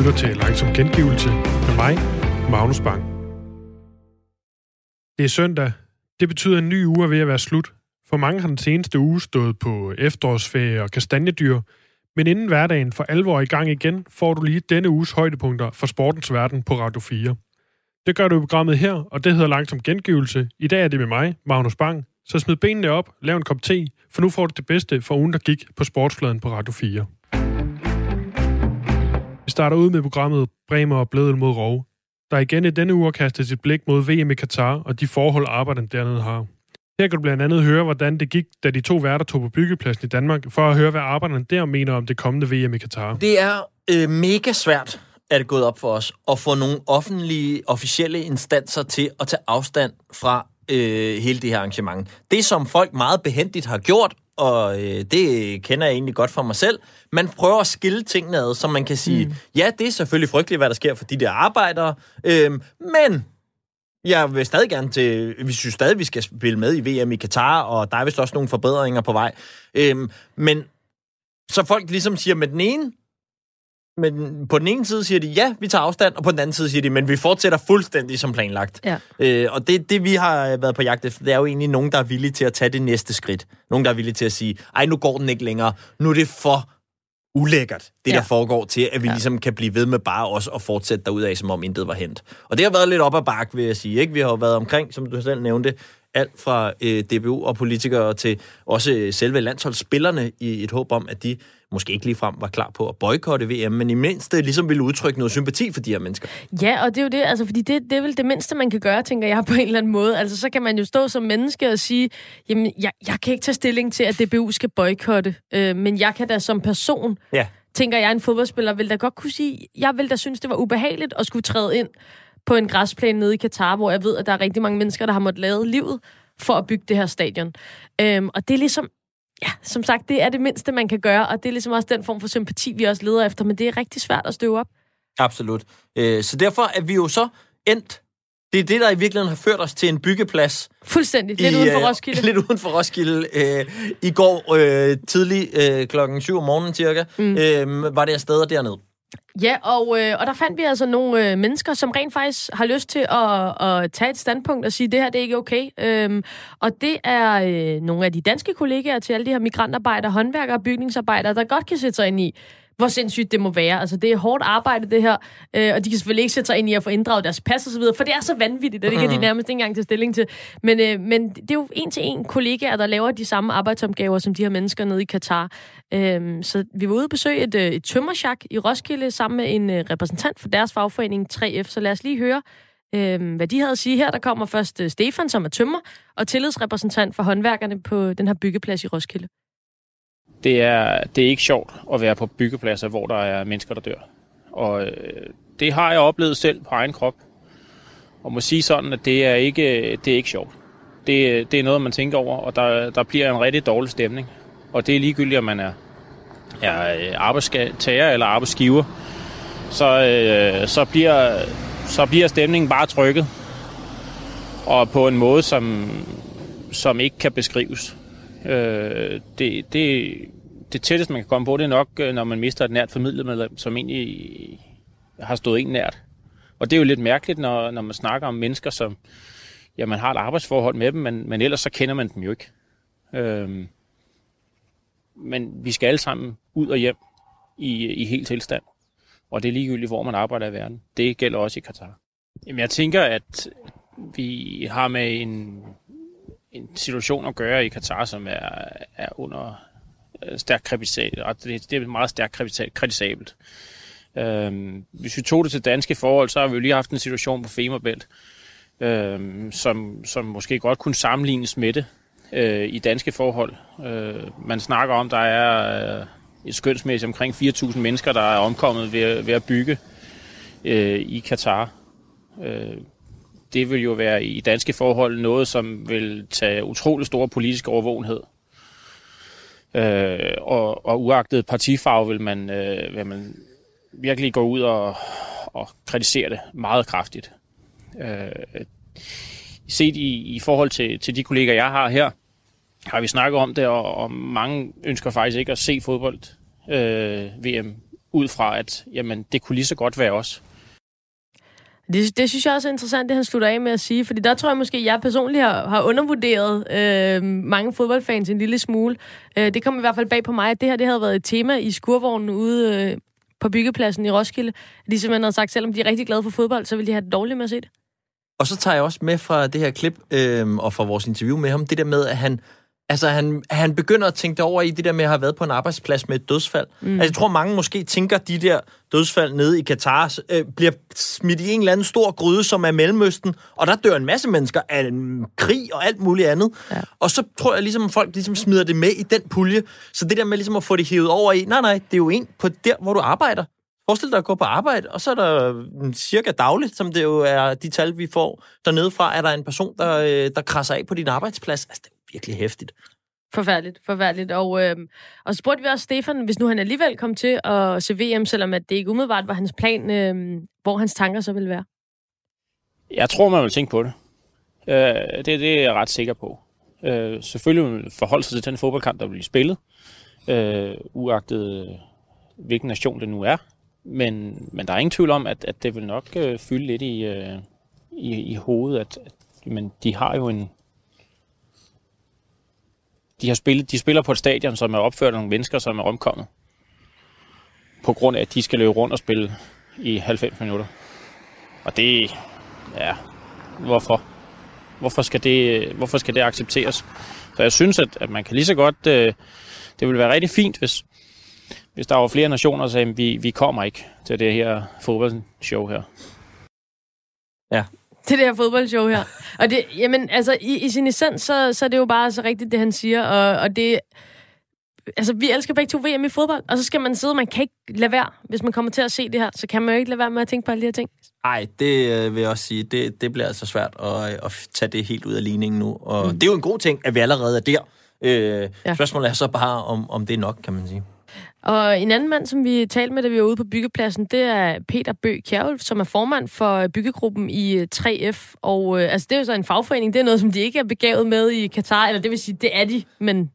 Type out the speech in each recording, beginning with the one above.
lytter til Langsom Gengivelse med mig, Magnus Bang. Det er søndag. Det betyder, at en ny uge er ved at være slut. For mange har den seneste uge stået på efterårsferie og kastanjedyr, men inden hverdagen for alvor er i gang igen, får du lige denne uges højdepunkter fra sportens verden på Radio 4. Det gør du i programmet her, og det hedder Langsom Gengivelse. I dag er det med mig, Magnus Bang. Så smid benene op, lav en kop te, for nu får du det bedste for ugen, der gik på sportsfladen på Radio 4. Vi starter ud med programmet Bremer og Bledel mod Rov, der igen i denne uge kastet sit blik mod VM i Katar og de forhold, arbejderne dernede har. Her kan du blandt andet høre, hvordan det gik, da de to værter tog på byggepladsen i Danmark, for at høre, hvad arbejderne der mener om det kommende VM i Katar. Det er øh, mega svært, er det gået op for os, at få nogle offentlige, officielle instanser til at tage afstand fra øh, hele det her arrangement. Det, som folk meget behendigt har gjort, og øh, det kender jeg egentlig godt for mig selv. Man prøver at skille tingene ad, så man kan sige, mm. ja, det er selvfølgelig frygteligt, hvad der sker for de der arbejdere, øh, men jeg vil stadig gerne til, vi synes stadig, vi skal spille med i VM i Katar, og der er vist også nogle forbedringer på vej. Øh, men så folk ligesom siger, med den ene, men på den ene side siger de, ja, vi tager afstand, og på den anden side siger de, men vi fortsætter fuldstændig som planlagt. Ja. Øh, og det, det, vi har været på jagt efter, det er jo egentlig nogen, der er villige til at tage det næste skridt. Nogen, der er villige til at sige, ej, nu går den ikke længere. Nu er det for ulækkert, det ja. der foregår, til at vi ja. ligesom kan blive ved med bare også at fortsætte af, som om intet var hent. Og det har været lidt op ad bakke, vil jeg sige. Ikke? Vi har jo været omkring, som du selv nævnte, alt fra øh, DBU og politikere til også selve landsholdsspillerne i et håb om, at de måske ikke ligefrem var klar på at boykotte VM, men i mindste ligesom ville udtrykke noget sympati for de her mennesker. Ja, og det er jo det, altså, fordi det, det er vel det mindste, man kan gøre, tænker jeg, på en eller anden måde. Altså, så kan man jo stå som menneske og sige, jamen, jeg, jeg kan ikke tage stilling til, at DBU skal boykotte, øh, men jeg kan da som person, ja tænker jeg, en fodboldspiller vil da godt kunne sige, jeg vil da synes, det var ubehageligt at skulle træde ind på en græsplæne nede i Katar, hvor jeg ved, at der er rigtig mange mennesker, der har måttet lave livet for at bygge det her stadion. Øhm, og det er ligesom, ja, som sagt, det er det mindste, man kan gøre, og det er ligesom også den form for sympati, vi også leder efter, men det er rigtig svært at støve op. Absolut. Øh, så derfor er vi jo så endt det er det, der i virkeligheden har ført os til en byggeplads. Fuldstændig. Lidt i, uden for øh, Roskilde. lidt uden for Roskilde. Øh, I går øh, tidlig, øh, klokken 7 om morgenen cirka, mm. øh, var det afsted dernede. Ja, og, øh, og der fandt vi altså nogle øh, mennesker, som rent faktisk har lyst til at, at tage et standpunkt og sige, det her det er ikke okay. Øhm, og det er øh, nogle af de danske kollegaer til alle de her migrantarbejdere, håndværkere og bygningsarbejdere, der godt kan sætte sig ind i, hvor sindssygt det må være. Altså, det er hårdt arbejde, det her, øh, og de kan selvfølgelig ikke sætte sig ind i at få inddraget deres pas og så videre, for det er så vanvittigt, og det kan de mhm. nærmest ikke engang tage stilling til. Men, øh, men det er jo en til en kollegaer, der laver de samme arbejdsopgaver som de her mennesker nede i Katar. Øh, så vi var ude og besøge et, øh, et tømmersjak i Roskilde sammen med en øh, repræsentant for deres fagforening 3F, så lad os lige høre, øh, hvad de havde at sige her. Der kommer først øh, Stefan, som er tømmer, og tillidsrepræsentant for håndværkerne på den her byggeplads i Roskilde det er, det er ikke sjovt at være på byggepladser, hvor der er mennesker, der dør. Og øh, det har jeg oplevet selv på egen krop. Og må sige sådan, at det er ikke, det er ikke sjovt. Det, det er noget, man tænker over, og der, der bliver en rigtig dårlig stemning. Og det er ligegyldigt, om man er, er øh, arbejdstager eller arbejdsgiver. Så, øh, så, bliver, så bliver stemningen bare trykket. Og på en måde, som, som ikke kan beskrives. Øh, det, det, det tætteste, man kan komme på, det er nok, øh, når man mister et nært familiemedlem, som egentlig har stået en nært. Og det er jo lidt mærkeligt, når, når man snakker om mennesker, som ja, man har et arbejdsforhold med dem, men, men ellers så kender man dem jo ikke. Øh, men vi skal alle sammen ud og hjem i, i helt tilstand. Og det er ligegyldigt, hvor man arbejder i verden. Det gælder også i Katar. Jamen, jeg tænker, at vi har med en en situation at gøre i Katar, som er, er under øh, stærkt kritisabelt. Det, det er meget stærkt kritisabelt. Øhm, hvis vi tog det til danske forhold, så har vi jo lige haft en situation på Femerbælt, øhm, som, som måske godt kunne sammenlignes med det øh, i danske forhold. Øh, man snakker om, der er øh, et skønsmæssigt omkring 4.000 mennesker, der er omkommet ved, ved at bygge øh, i Katar. Øh, det vil jo være i danske forhold noget, som vil tage utrolig stor politisk overvågenhed. Øh, og, og uagtet partifarve vil man, øh, vil man virkelig gå ud og, og kritisere det meget kraftigt. Øh, set i, i forhold til, til de kolleger, jeg har her, har vi snakket om det, og, og mange ønsker faktisk ikke at se fodbold øh, VM ud fra, at jamen, det kunne lige så godt være os. Det, det synes jeg også er interessant, det han slutter af med at sige, fordi der tror jeg måske, at jeg personligt har, har undervurderet øh, mange fodboldfans en lille smule. Øh, det kom i hvert fald bag på mig, at det her det havde været et tema i skurvognen ude øh, på byggepladsen i Roskilde. De simpelthen havde sagt, selvom de er rigtig glade for fodbold, så vil de have det dårligt med at se det. Og så tager jeg også med fra det her klip, øh, og fra vores interview med ham, det der med, at han Altså, han, han begynder at tænke over i det der med at have været på en arbejdsplads med et dødsfald. Mm. Altså, jeg tror, mange måske tænker, de der dødsfald nede i Katar øh, bliver smidt i en eller anden stor gryde, som er Mellemøsten, og der dør en masse mennesker af en krig og alt muligt andet. Ja. Og så tror jeg ligesom, at folk ligesom smider det med i den pulje. Så det der med ligesom at få det hævet over i, nej, nej, det er jo en på der, hvor du arbejder. Forestil dig at gå på arbejde, og så er der cirka dagligt, som det jo er de tal, vi får dernede fra, er der en person, der, øh, der krasser af på din arbejdsplads. Altså, det virkelig hæftigt. Forfærdeligt, forfærdeligt. Og, øh, og så spurgte vi også Stefan, hvis nu han alligevel kom til at se VM, selvom at det ikke umiddelbart var hans plan, øh, hvor hans tanker så ville være. Jeg tror, man vil tænke på det. Øh, det, det er jeg ret sikker på. Øh, selvfølgelig vil man forholde sig til den fodboldkamp, der bliver spillet, øh, uagtet hvilken nation det nu er. Men, men der er ingen tvivl om, at, at det vil nok øh, fylde lidt i, øh, i, i hovedet, at, at men de har jo en, de, har spillet, de spiller på et stadion, som er opført af nogle mennesker, som er omkommet. På grund af, at de skal løbe rundt og spille i 90 minutter. Og det, ja, hvorfor? Hvorfor skal det, hvorfor skal det accepteres? Så jeg synes, at, at man kan lige så godt, øh, det ville være rigtig fint, hvis, hvis der var flere nationer, der sagde, at vi, vi kommer ikke til det her fodboldshow her. Ja, det her fodboldshow her. Og det, jamen, altså, i, i sin essens, så, så er det jo bare så rigtigt, det han siger, og, og det... Altså, vi elsker begge to VM i fodbold, og så skal man sidde, man kan ikke lade være. Hvis man kommer til at se det her, så kan man jo ikke lade være med at tænke på alle de her ting. Nej, det øh, vil jeg også sige, det, det bliver altså svært at, at tage det helt ud af ligningen nu. Og mm. det er jo en god ting, at vi allerede er der. Øh, ja. Spørgsmålet er så bare, om, om det er nok, kan man sige. Og en anden mand, som vi talte med, da vi var ude på byggepladsen, det er Peter Bø Kjærulf, som er formand for byggegruppen i 3F. Øh, og øh, altså, det er jo så en fagforening. Det er noget, som de ikke er begavet med i Katar. Eller det vil sige, det er de, men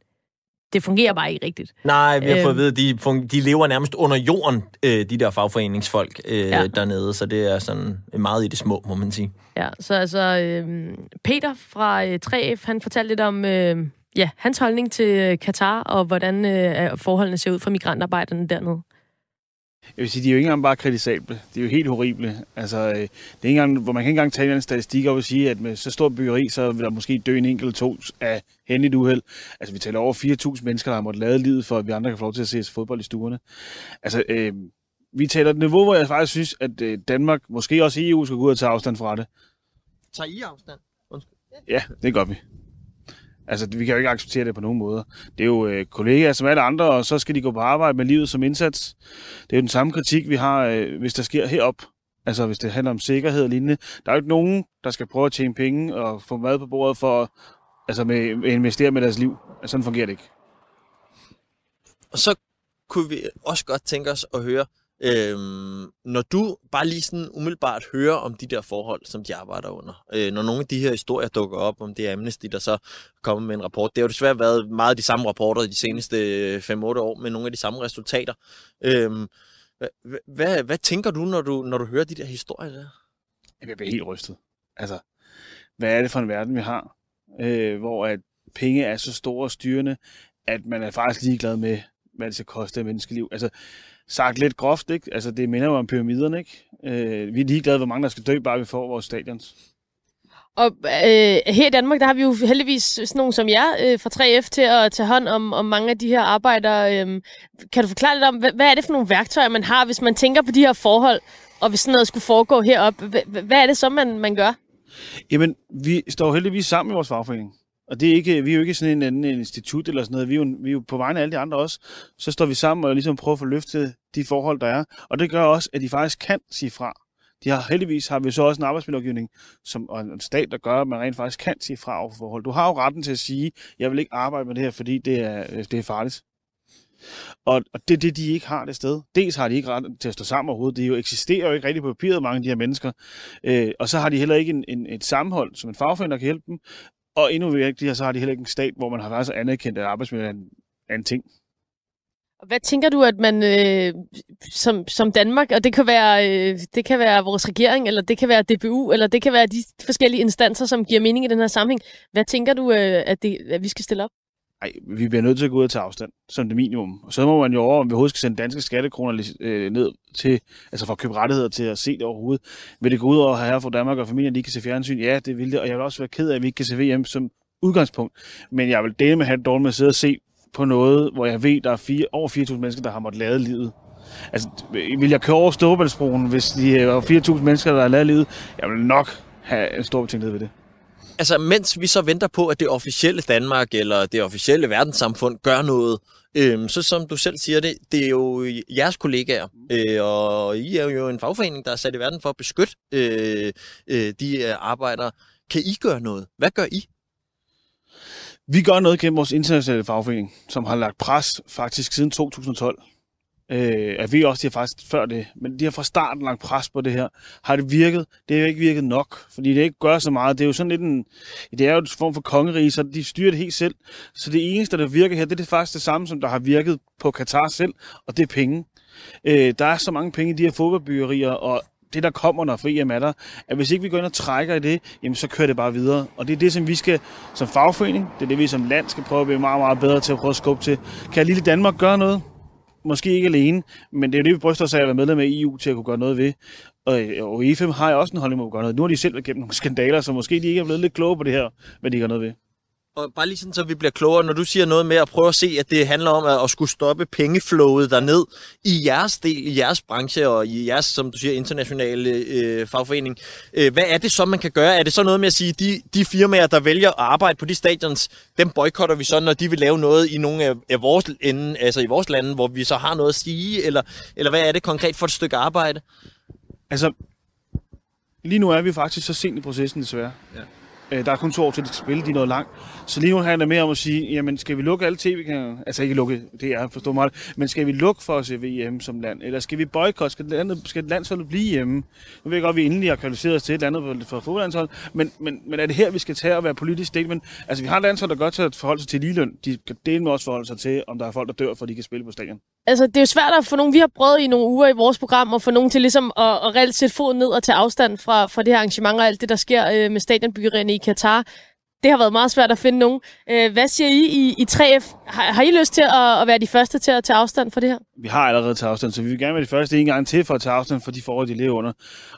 det fungerer bare ikke rigtigt. Nej, vi har fået at vide, at de, de lever nærmest under jorden, øh, de der fagforeningsfolk øh, ja. dernede. Så det er sådan meget i det små, må man sige. Ja, så altså øh, Peter fra øh, 3F, han fortalte lidt om... Øh, ja, hans holdning til Katar, og hvordan øh, forholdene ser ud for migrantarbejderne dernede. Jeg vil sige, de er jo ikke engang bare kritisable. De er jo helt horrible. Altså, øh, det er ikke engang, hvor man kan ikke engang tage en statistik op og sige, at med så stor byggeri, så vil der måske dø en enkelt to af hændeligt uheld. Altså, vi taler over 4.000 mennesker, der har måttet lade livet, for at vi andre kan få lov til at se fodbold i stuerne. Altså, øh, vi taler et niveau, hvor jeg faktisk synes, at øh, Danmark, måske også EU, skal gå ud og tage afstand fra det. Tager I afstand? Undskyld. Ja, det gør vi. Altså, vi kan jo ikke acceptere det på nogen måde. Det er jo øh, kollegaer som alle andre, og så skal de gå på arbejde med livet som indsats. Det er jo den samme kritik, vi har, øh, hvis der sker herop. Altså, hvis det handler om sikkerhed og lignende. Der er jo ikke nogen, der skal prøve at tjene penge og få mad på bordet for altså med, med at investere med deres liv. Altså, sådan fungerer det ikke. Og så kunne vi også godt tænke os at høre, øh, når du bare lige sådan umiddelbart hører om de der forhold, som de arbejder under, øh, når nogle af de her historier dukker op, om det er Amnesty, der så kommer med en rapport, det har jo desværre været meget de samme rapporter de seneste øh, 5-8 år, med nogle af de samme resultater. Øhm, hvad, hvad, hvad tænker du når, du, når du hører de der historier der? Jeg bliver helt rystet. Altså, hvad er det for en verden, vi har, øh, hvor at penge er så store og styrende, at man er faktisk ligeglad med, hvad det skal koste af menneskeliv. Altså, sagt lidt groft, ikke? Altså, det minder jo om pyramiderne, ikke? Øh, vi er ligeglade, hvor mange der skal dø, bare vi får vores stadions. Og øh, her i Danmark, der har vi jo heldigvis sådan nogen som jer øh, fra 3F til at tage hånd om, om mange af de her arbejdere. Øh, kan du forklare lidt om, hvad, hvad er det for nogle værktøjer, man har, hvis man tænker på de her forhold, og hvis sådan noget skulle foregå heroppe? Hvad, hvad er det så, man, man gør? Jamen, vi står heldigvis sammen i vores fagforening. Og det er ikke, vi er jo ikke sådan en anden institut eller sådan noget. Vi er, jo, vi er jo på vegne af alle de andre også. Så står vi sammen og ligesom prøver at få løftet de forhold, der er. Og det gør også, at de faktisk kan sige fra. De har, heldigvis har vi så også en arbejdsmiljølovgivning som, og en stat, der gør, at man rent faktisk kan sige fra over forhold. Du har jo retten til at sige, jeg vil ikke arbejde med det her, fordi det er, det er farligt. Og, og det er det, de ikke har det sted. Dels har de ikke ret til at stå sammen overhovedet. Det jo eksisterer jo ikke rigtig på papiret, mange af de her mennesker. Øh, og så har de heller ikke en, en, et sammenhold, som en fagforening, der kan hjælpe dem. Og endnu vigtigere, så har de heller ikke en stat, hvor man har faktisk anerkendt, at arbejdsmiljø er en, er en ting. Hvad tænker du, at man øh, som, som Danmark, og det kan, være, øh, det kan være vores regering, eller det kan være DBU, eller det kan være de forskellige instanser, som giver mening i den her sammenhæng. Hvad tænker du, øh, at, det, at vi skal stille op? Ej, vi bliver nødt til at gå ud og tage afstand, som det minimum. Og så må man jo over, om vi overhovedet skal sende danske skattekroner øh, ned til, altså for at købe rettigheder til at se det overhovedet. Vil det gå ud over her fra Danmark og familien, de kan se fjernsyn? Ja, det vil det, og jeg vil også være ked af, at vi ikke kan se VM som udgangspunkt. Men jeg vil dele med at have det dårligt med at sidde og se på noget, hvor jeg ved, der er fire, over 4.000 mennesker, der har måttet lade livet. Altså, vil jeg køre over Storebæltsbroen, hvis de var 4.000 mennesker, der har lavet livet? Jeg vil nok have en stor betænkelighed ved det. Altså, mens vi så venter på, at det officielle Danmark eller det officielle verdenssamfund gør noget, øhm, så som du selv siger det, det er jo jeres kollegaer, øh, og I er jo en fagforening, der er sat i verden for at beskytte øh, øh, de øh, arbejdere. Kan I gøre noget? Hvad gør I? Vi gør noget gennem vores internationale fagforening, som har lagt pres faktisk siden 2012. Øh, jeg ved også, de har faktisk før det, men de har fra starten lagt pres på det her. Har det virket? Det har jo ikke virket nok, fordi det ikke gør så meget. Det er jo sådan lidt en, det er jo en form for kongerige, så de styrer det helt selv. Så det eneste, der virker her, det er det faktisk det samme, som der har virket på Katar selv, og det er penge. Øh, der er så mange penge i de her fodboldbyggerier, og det, der kommer, når VM er der, at hvis ikke vi går ind og trækker i det, jamen så kører det bare videre. Og det er det, som vi skal som fagforening, det er det, vi som land skal prøve at blive meget, meget bedre til at prøve at skubbe til. Kan lille Danmark gøre noget? Måske ikke alene, men det er jo det, vi bryster os af at være medlem af EU til at kunne gøre noget ved. Og, og EFM har jo også en holdning om at gøre noget. Nu har de selv været gennem nogle skandaler, så måske de ikke er blevet lidt kloge på det her, hvad de gør noget ved. Og bare lige sådan, så vi bliver klogere, når du siger noget med at prøve at se, at det handler om at, at skulle stoppe pengeflowet derned i jeres del, i jeres branche og i jeres, som du siger, internationale øh, fagforening. Øh, hvad er det så, man kan gøre? Er det så noget med at sige, de, de firmaer, der vælger at arbejde på de stadions, dem boykotter vi så, når de vil lave noget i nogle af, af vores ende, altså i vores lande, hvor vi så har noget at sige? Eller, eller hvad er det konkret for et stykke arbejde? Altså, lige nu er vi faktisk så sent i processen desværre. Ja. Øh, der er kun to år til, at de skal spille, de er noget langt. Så lige nu handler det mere om at sige, jamen skal vi lukke alle tv-kanaler? Altså ikke lukke, det er forstå mig men skal vi lukke for at se VM som land? Eller skal vi boykotte? Skal, landet, skal landsholdet blive hjemme? Nu ved jeg godt, at vi endelig har kvalificeret os til et andet for fodboldlandshold, men, men, men er det her, vi skal tage og være politisk statement? Altså vi har landshold, der godt til at forholde sig til ligeløn. De kan dele med også forholde sig til, om der er folk, der dør, for de kan spille på stadion. Altså det er jo svært at få nogen, vi har prøvet i nogle uger i vores program, at få nogen til ligesom at, at reelt sætte foden ned og tage afstand fra, fra det her arrangement og alt det, der sker øh, med stadionbyggerierne i Katar det har været meget svært at finde nogen. Øh, hvad siger I i, i 3F? Har, har I lyst til at, at være de første til at tage afstand for det her? Vi har allerede taget afstand, så vi vil gerne være de første en gang til for at tage afstand for de forhold, de lever under.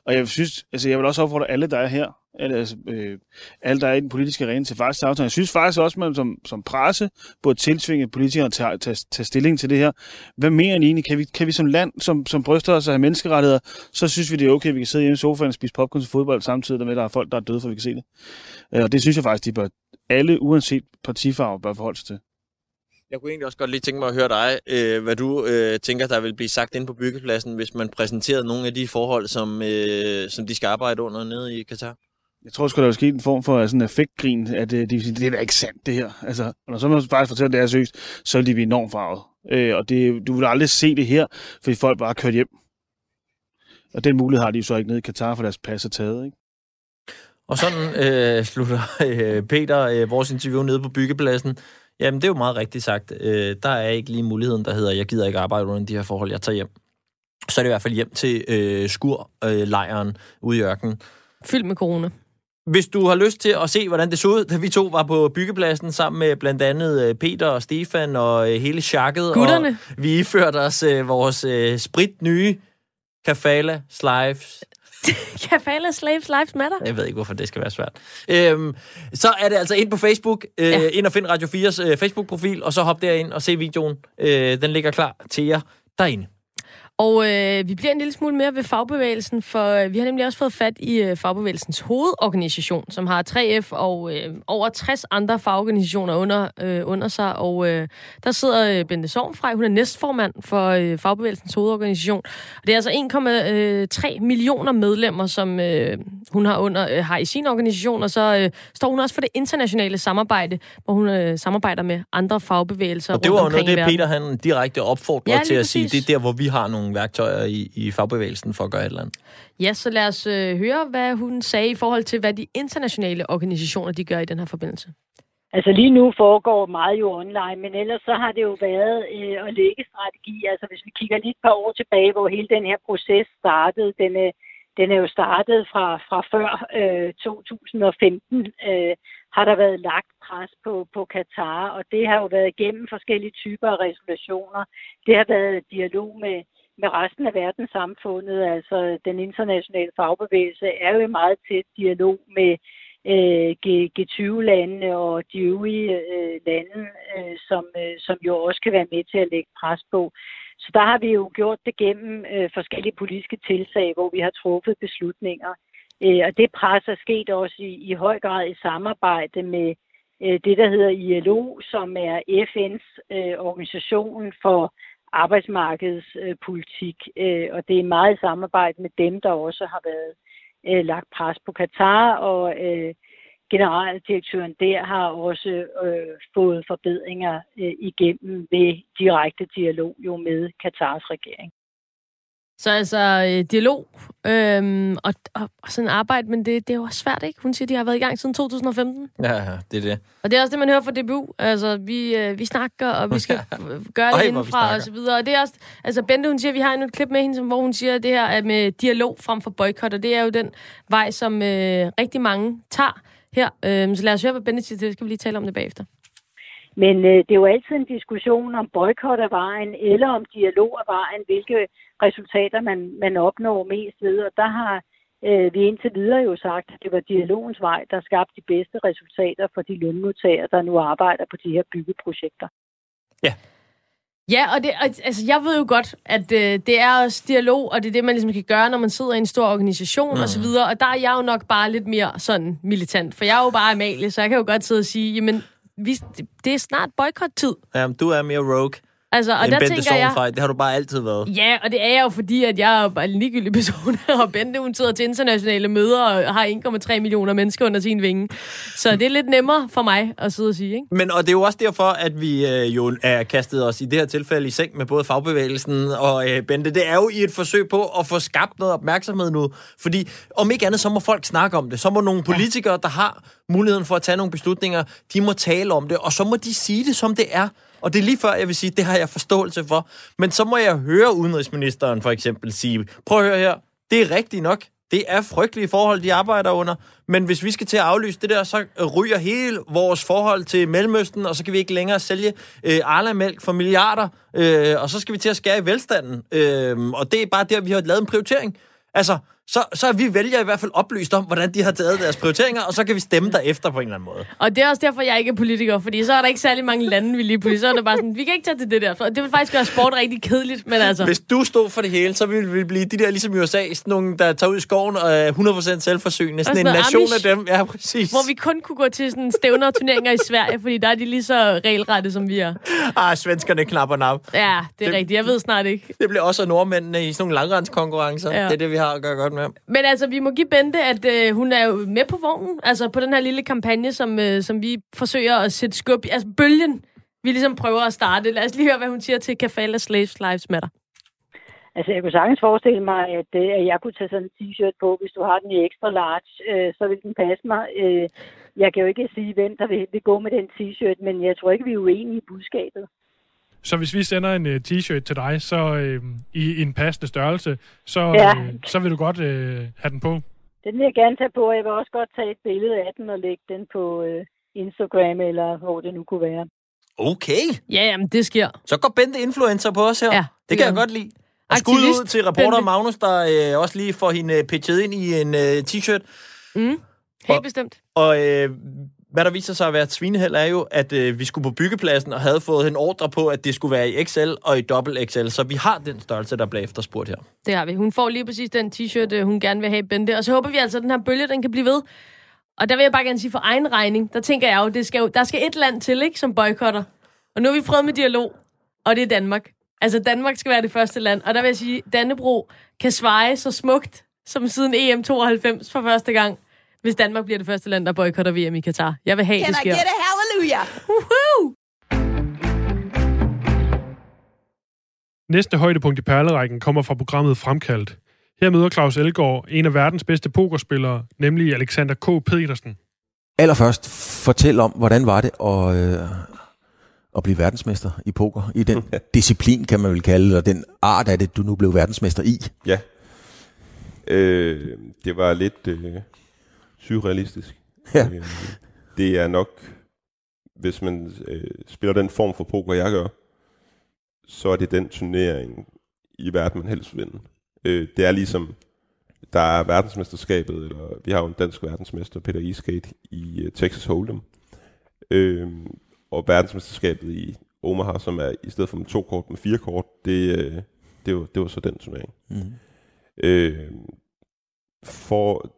Og jeg synes, altså jeg vil også opfordre alle, der er her, altså, øh, alt der er i den politiske arena til faktisk aftalen. Jeg synes faktisk også, at man som, som presse burde tiltvinge politikere til at tage, tage stilling til det her. Hvad mener I egentlig? Kan vi, kan vi som land, som, som bryster os af menneskerettigheder, så synes vi, det er okay, at vi kan sidde hjemme i sofaen og spise popcorn til fodbold samtidig med, at der er folk, der er døde, for vi kan se det. Øh, og det synes jeg faktisk, de bør, alle uanset partifarve bør forholde sig til. Jeg kunne egentlig også godt lige tænke mig at høre dig, øh, hvad du øh, tænker, der vil blive sagt inde på byggepladsen, hvis man præsenterede nogle af de forhold, som, øh, som de skal arbejde under nede i Katar. Jeg tror sgu, der er sket en form for sådan en effektgrin, at øh, de, det er da ikke sandt, det her. Altså, og når så man faktisk fortæller, at det er seriøst, så vil de blive enormt farvet. Øh, og det, du vil aldrig se det her, fordi folk bare er kørt hjem. Og den mulighed har de jo så ikke nede i Katar, for deres pas er taget, ikke? Og sådan øh, slutter øh, Peter øh, vores interview nede på byggepladsen. Jamen, det er jo meget rigtigt sagt. Øh, der er ikke lige muligheden, der hedder, jeg gider ikke arbejde under de her forhold, jeg tager hjem. Så er det i hvert fald hjem til øh, skurlejren øh, ude i ørkenen. Fyldt med corona. Hvis du har lyst til at se, hvordan det så ud, da vi to var på byggepladsen sammen med blandt andet øh, Peter og Stefan og øh, hele chakket. Gutterne. Og vi iførte os øh, vores øh, sprit nye Kafala Slives Kafala Slaves Lives Matter? Jeg ved ikke, hvorfor det skal være svært. Øhm, så er det altså ind på Facebook. Øh, ja. Ind og find Radio 4's øh, Facebook-profil, og så hop derind og se videoen. Øh, den ligger klar til jer derinde. Og øh, vi bliver en lille smule mere ved fagbevægelsen, for øh, vi har nemlig også fået fat i øh, fagbevægelsens hovedorganisation, som har 3F og øh, over 60 andre fagorganisationer under, øh, under sig. Og øh, der sidder øh, Bente Sovnfrej, hun er næstformand for øh, fagbevægelsens hovedorganisation. Og det er altså 1,3 øh, millioner medlemmer, som øh, hun har, under, øh, har i sin organisation, og så øh, står hun også for det internationale samarbejde, hvor hun øh, samarbejder med andre fagbevægelser Og det var jo noget, det Peter han direkte opfordrer ja, til at præcis. sige, det er der, hvor vi har nogle nogle værktøjer i, i fagbevægelsen for at gøre et eller andet. Ja, så lad os øh, høre, hvad hun sagde i forhold til, hvad de internationale organisationer de gør i den her forbindelse. Altså lige nu foregår meget jo online, men ellers så har det jo været øh, at lægge strategi. Altså hvis vi kigger lidt et par år tilbage, hvor hele den her proces startede, den, øh, den er jo startet fra, fra før øh, 2015, øh, har der været lagt pres på, på Katar, og det har jo været igennem forskellige typer af resolutioner. Det har været dialog med, med resten af verdenssamfundet, altså den internationale fagbevægelse er jo i meget tæt dialog med øh, G20-landene og de øvrige øh, lande, øh, som, øh, som jo også kan være med til at lægge pres på. Så der har vi jo gjort det gennem øh, forskellige politiske tiltag, hvor vi har truffet beslutninger. Øh, og det pres er sket også i, i høj grad i samarbejde med øh, det, der hedder ILO, som er FN's øh, organisation for arbejdsmarkedspolitik. Øh, øh, og det er meget i samarbejde med dem, der også har været øh, lagt pres på Katar, og øh, generaldirektøren der har også øh, fået forbedringer øh, igennem ved direkte dialog jo med Katars regering. Så altså øh, dialog øhm, og, og, og sådan arbejde, men det, det er jo også svært, ikke? Hun siger, de har været i gang siden 2015. Ja, ja, det er det. Og det er også det, man hører fra DBU. Altså, vi, øh, vi snakker, og vi skal ja. gøre det Øj, indenfra og så videre. Og det er også, altså Bente, hun siger, vi har endnu et klip med hende, hvor hun siger det her er med dialog frem for boykot, og det er jo den vej, som øh, rigtig mange tager her. Øh, så lad os høre, hvad Bente siger til det. skal vi lige tale om det bagefter. Men øh, det er jo altid en diskussion om boykot af vejen, eller om dialog af vejen, hvilke resultater man, man opnår mest ved. Og der har øh, vi indtil videre jo sagt, at det var dialogens vej, der skabte de bedste resultater for de lønmodtagere, der nu arbejder på de her byggeprojekter. Ja. Ja, og det, altså, jeg ved jo godt, at øh, det er også dialog, og det er det, man ligesom kan gøre, når man sidder i en stor organisation mm. og så videre. Og der er jeg jo nok bare lidt mere sådan militant, for jeg er jo bare Amalie, så jeg kan jo godt sidde og sige, jamen, vi, det er snart boykot-tid. Jamen, du er mere rogue. Altså, og der tænker jeg... Det har du bare altid været. Ja, og det er jo fordi, at jeg er bare en ligegyldig person, og Bente, hun sidder til internationale møder og har 1,3 millioner mennesker under sin vinge. Så det er lidt nemmere for mig at sidde og sige, ikke? Men, og det er jo også derfor, at vi øh, jo er kastet os i det her tilfælde i seng med både fagbevægelsen og øh, Bente. Det er jo i et forsøg på at få skabt noget opmærksomhed nu. Fordi om ikke andet, så må folk snakke om det. Så må nogle politikere, der har muligheden for at tage nogle beslutninger, de må tale om det, og så må de sige det, som det er. Og det er lige før, jeg vil sige, det har jeg forståelse for. Men så må jeg høre udenrigsministeren for eksempel sige, prøv at høre her, det er rigtigt nok. Det er frygtelige forhold, de arbejder under. Men hvis vi skal til at aflyse det der, så ryger hele vores forhold til Mellemøsten, og så kan vi ikke længere sælge øh, Arla-mælk for milliarder, øh, og så skal vi til at skære i velstanden. Øh, og det er bare der, vi har lavet en prioritering. Altså, så, så er vi vælger i hvert fald oplyst om, hvordan de har taget deres prioriteringer, og så kan vi stemme derefter på en eller anden måde. Og det er også derfor, jeg ikke er politiker, fordi så er der ikke særlig mange lande, vi lige pludselig. Så er det bare sådan, vi kan ikke tage til det der. For det vil faktisk gøre sport rigtig kedeligt, men altså... Hvis du stod for det hele, så ville vi blive de der, ligesom i USA, sådan nogle, der tager ud i skoven og er 100% selvforsynende. Sådan, sådan en nation Amish, af dem. Ja, præcis. Hvor vi kun kunne gå til sådan stævner og turneringer i Sverige, fordi der er de lige så regelrette, som vi er. Ah, svenskerne knapper nap. Ja, det er det, rigtigt. Jeg ved snart ikke. Det bliver også nordmændene i sådan nogle langrenskonkurrencer. Ja. Det er det, vi har at gøre godt med. Men altså, vi må give Bente, at øh, hun er jo med på vognen, altså på den her lille kampagne, som, øh, som vi forsøger at sætte skub i. Altså bølgen, vi ligesom prøver at starte. Lad os lige høre, hvad hun siger til Kafala Slaves Lives Matter. Altså, jeg kunne sagtens forestille mig, at, øh, at jeg kunne tage sådan en t-shirt på, hvis du har den i extra large, øh, så vil den passe mig. Øh, jeg kan jo ikke sige, hvem der vil, vil gå med den t-shirt, men jeg tror ikke, vi er uenige i budskabet. Så hvis vi sender en uh, t-shirt til dig, så uh, i, i en passende størrelse, så, ja. uh, så vil du godt uh, have den på? Den vil jeg gerne tage på, og jeg vil også godt tage et billede af den og lægge den på uh, Instagram, eller hvor det nu kunne være. Okay. Ja, jamen, det sker. Så går Bente influencer på os her. Ja, det, det kan jeg godt lide. Og skud ud til reporter Bente. Magnus, der øh, også lige får hende pitchet ind i en øh, t-shirt. Mm, helt og, bestemt. Og øh, hvad der viser sig at være et er jo, at øh, vi skulle på byggepladsen og havde fået en ordre på, at det skulle være i XL og i dobbelt XL. Så vi har den størrelse, der bliver efterspurgt her. Det har vi. Hun får lige præcis den t-shirt, øh, hun gerne vil have, Bente. Og så håber vi altså, at den her bølge, den kan blive ved. Og der vil jeg bare gerne sige for egen regning, der tænker jeg jo, det skal jo der skal et land til, ikke, som boykotter. Og nu er vi prøvet med dialog, og det er Danmark. Altså, Danmark skal være det første land. Og der vil jeg sige, Dannebro kan sveje så smukt, som siden EM92 for første gang hvis Danmark bliver det første land, der boykotter VM i Katar. Jeg vil have, Can det sker. Can I get a hallelujah? Woohoo! Næste højdepunkt i perlerækken kommer fra programmet Fremkaldt. Her møder Claus Elgaard en af verdens bedste pokerspillere, nemlig Alexander K. Petersen. allerførst fortæl om, hvordan var det at, øh, at blive verdensmester i poker? I den disciplin, kan man vel kalde det, og den art af det, du nu blev verdensmester i. Ja. Øh, det var lidt øh, surrealistisk. Ja. Øh, det er nok, hvis man øh, spiller den form for poker, jeg gør, så er det den turnering i verden, man helst vil vinde. Øh, det er ligesom, der er verdensmesterskabet, eller vi har jo en dansk verdensmester, Peter Eastgate, i uh, Texas Hold'em. Øh, og verdensmesterskabet i Omaha, som er i stedet for med to kort, med fire kort, det, øh, det, var, det var så den turnering. Mm. Øh, for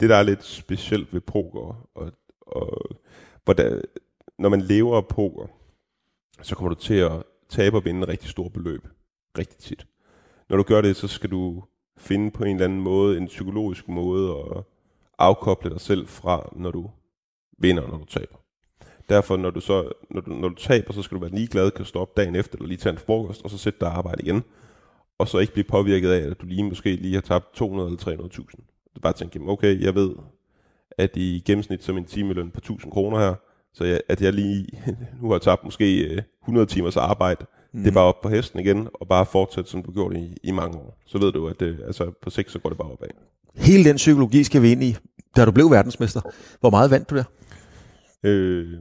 det, der er lidt specielt ved poker, og, og hvordan, når man lever af poker, så kommer du til at tabe og vinde rigtig store beløb. Rigtig tit. Når du gør det, så skal du finde på en eller anden måde, en psykologisk måde at afkoble dig selv fra, når du vinder, når du taber. Derfor, når du, så, når du, når du taber, så skal du være ligeglad, kan stoppe dagen efter, eller lige tage en frokost, og så sætte dig arbejde igen. Og så ikke blive påvirket af, at du lige måske lige har tabt 200 eller 300.000. Du bare tænke, okay, jeg ved, at i gennemsnit som en timeløn på 1000 kroner her, så jeg, at jeg lige nu har tabt måske øh, 100 timers arbejde, mm. det er bare op på hesten igen, og bare fortsætte, som du gjorde i, i mange år. Så ved du, at det, altså, på sigt, så går det bare opad. Hele den psykologi skal vi ind i, da du blev verdensmester. Hvor meget vandt du der? Øh,